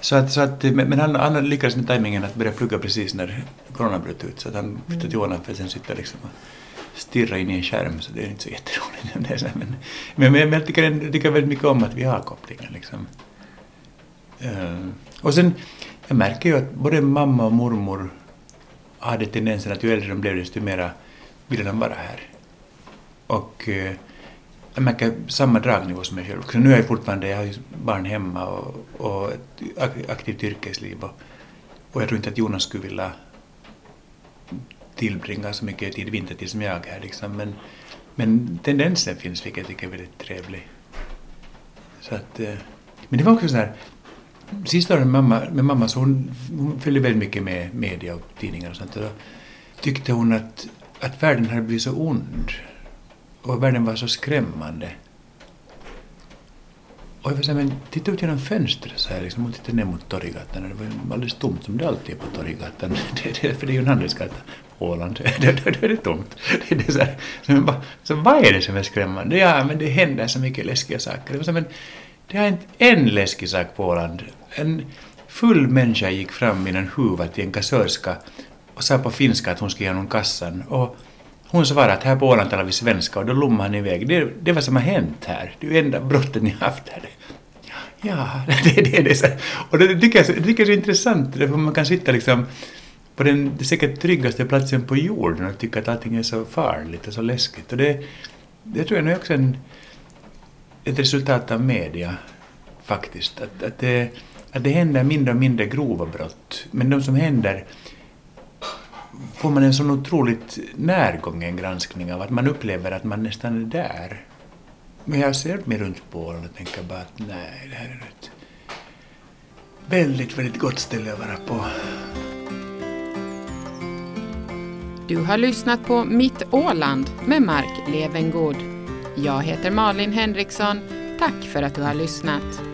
Så att, så att, men han, han lyckades med tajmingen att börja plugga precis när corona bröt ut så att han flyttade till Åland för att sen sitta liksom och stirra in i en skärm så det är inte så jätteroligt. Men, men, men jag tycker, jag tycker väldigt mycket om att vi har kopplingen liksom. Uh, och sen, jag märker ju att både mamma och mormor hade tendensen att ju äldre de blev desto mera ville de vara här. Och uh, jag märker samma dragnivå som mig själv. Så nu är jag fortfarande, jag har ju barn hemma och, och ett aktivt yrkesliv och, och jag tror inte att Jonas skulle vilja tillbringa så mycket tid vintertid som jag här liksom. Men, men tendensen finns vilket jag tycker är väldigt trevlig. Så att, eh, men det var också så här, sista åren med mamma, med mamma så hon, hon följde väldigt mycket med media och tidningar och sånt och då tyckte hon att, att världen hade blivit så ond och världen var så skrämmande. Och jag var så här, men titta ut genom fönstret så här, liksom, och titta ner mot Torggatan. Det var alldeles tomt som det alltid är på Torggatan. Det, det, för det är ju en handelsgata på Åland. Då är det tomt. Det, det är så, här, så, men, så vad är det som är skrämmande? Ja, men det händer så mycket läskiga saker. Det, var så, men, det har hänt en läskig sak på Åland. En full människa gick fram i en huva till en kassörska och sa på finska att hon skulle ge honom kassan. Och hon svarade att här på Åland talar vi svenska och då lommade han iväg. Det, det är vad som har hänt här. Det är ju enda brottet ni har haft här. Ja, det, det, det är. Och det tycker jag, det tycker jag är så intressant, för man kan sitta liksom på den det säkert tryggaste platsen på jorden och tycka att allting är så farligt och så läskigt. Och det, det tror jag är också en, ett resultat av media, faktiskt. Att, att, det, att det händer mindre och mindre grova brott, men de som händer får man en sån otroligt närgången granskning av att man upplever att man nästan är där. Men jag ser mig runt på och tänker bara att nej, det här är ett väldigt, väldigt gott ställe att vara på. Du har lyssnat på Mitt Åland med Mark Levengård. Jag heter Malin Henriksson. Tack för att du har lyssnat.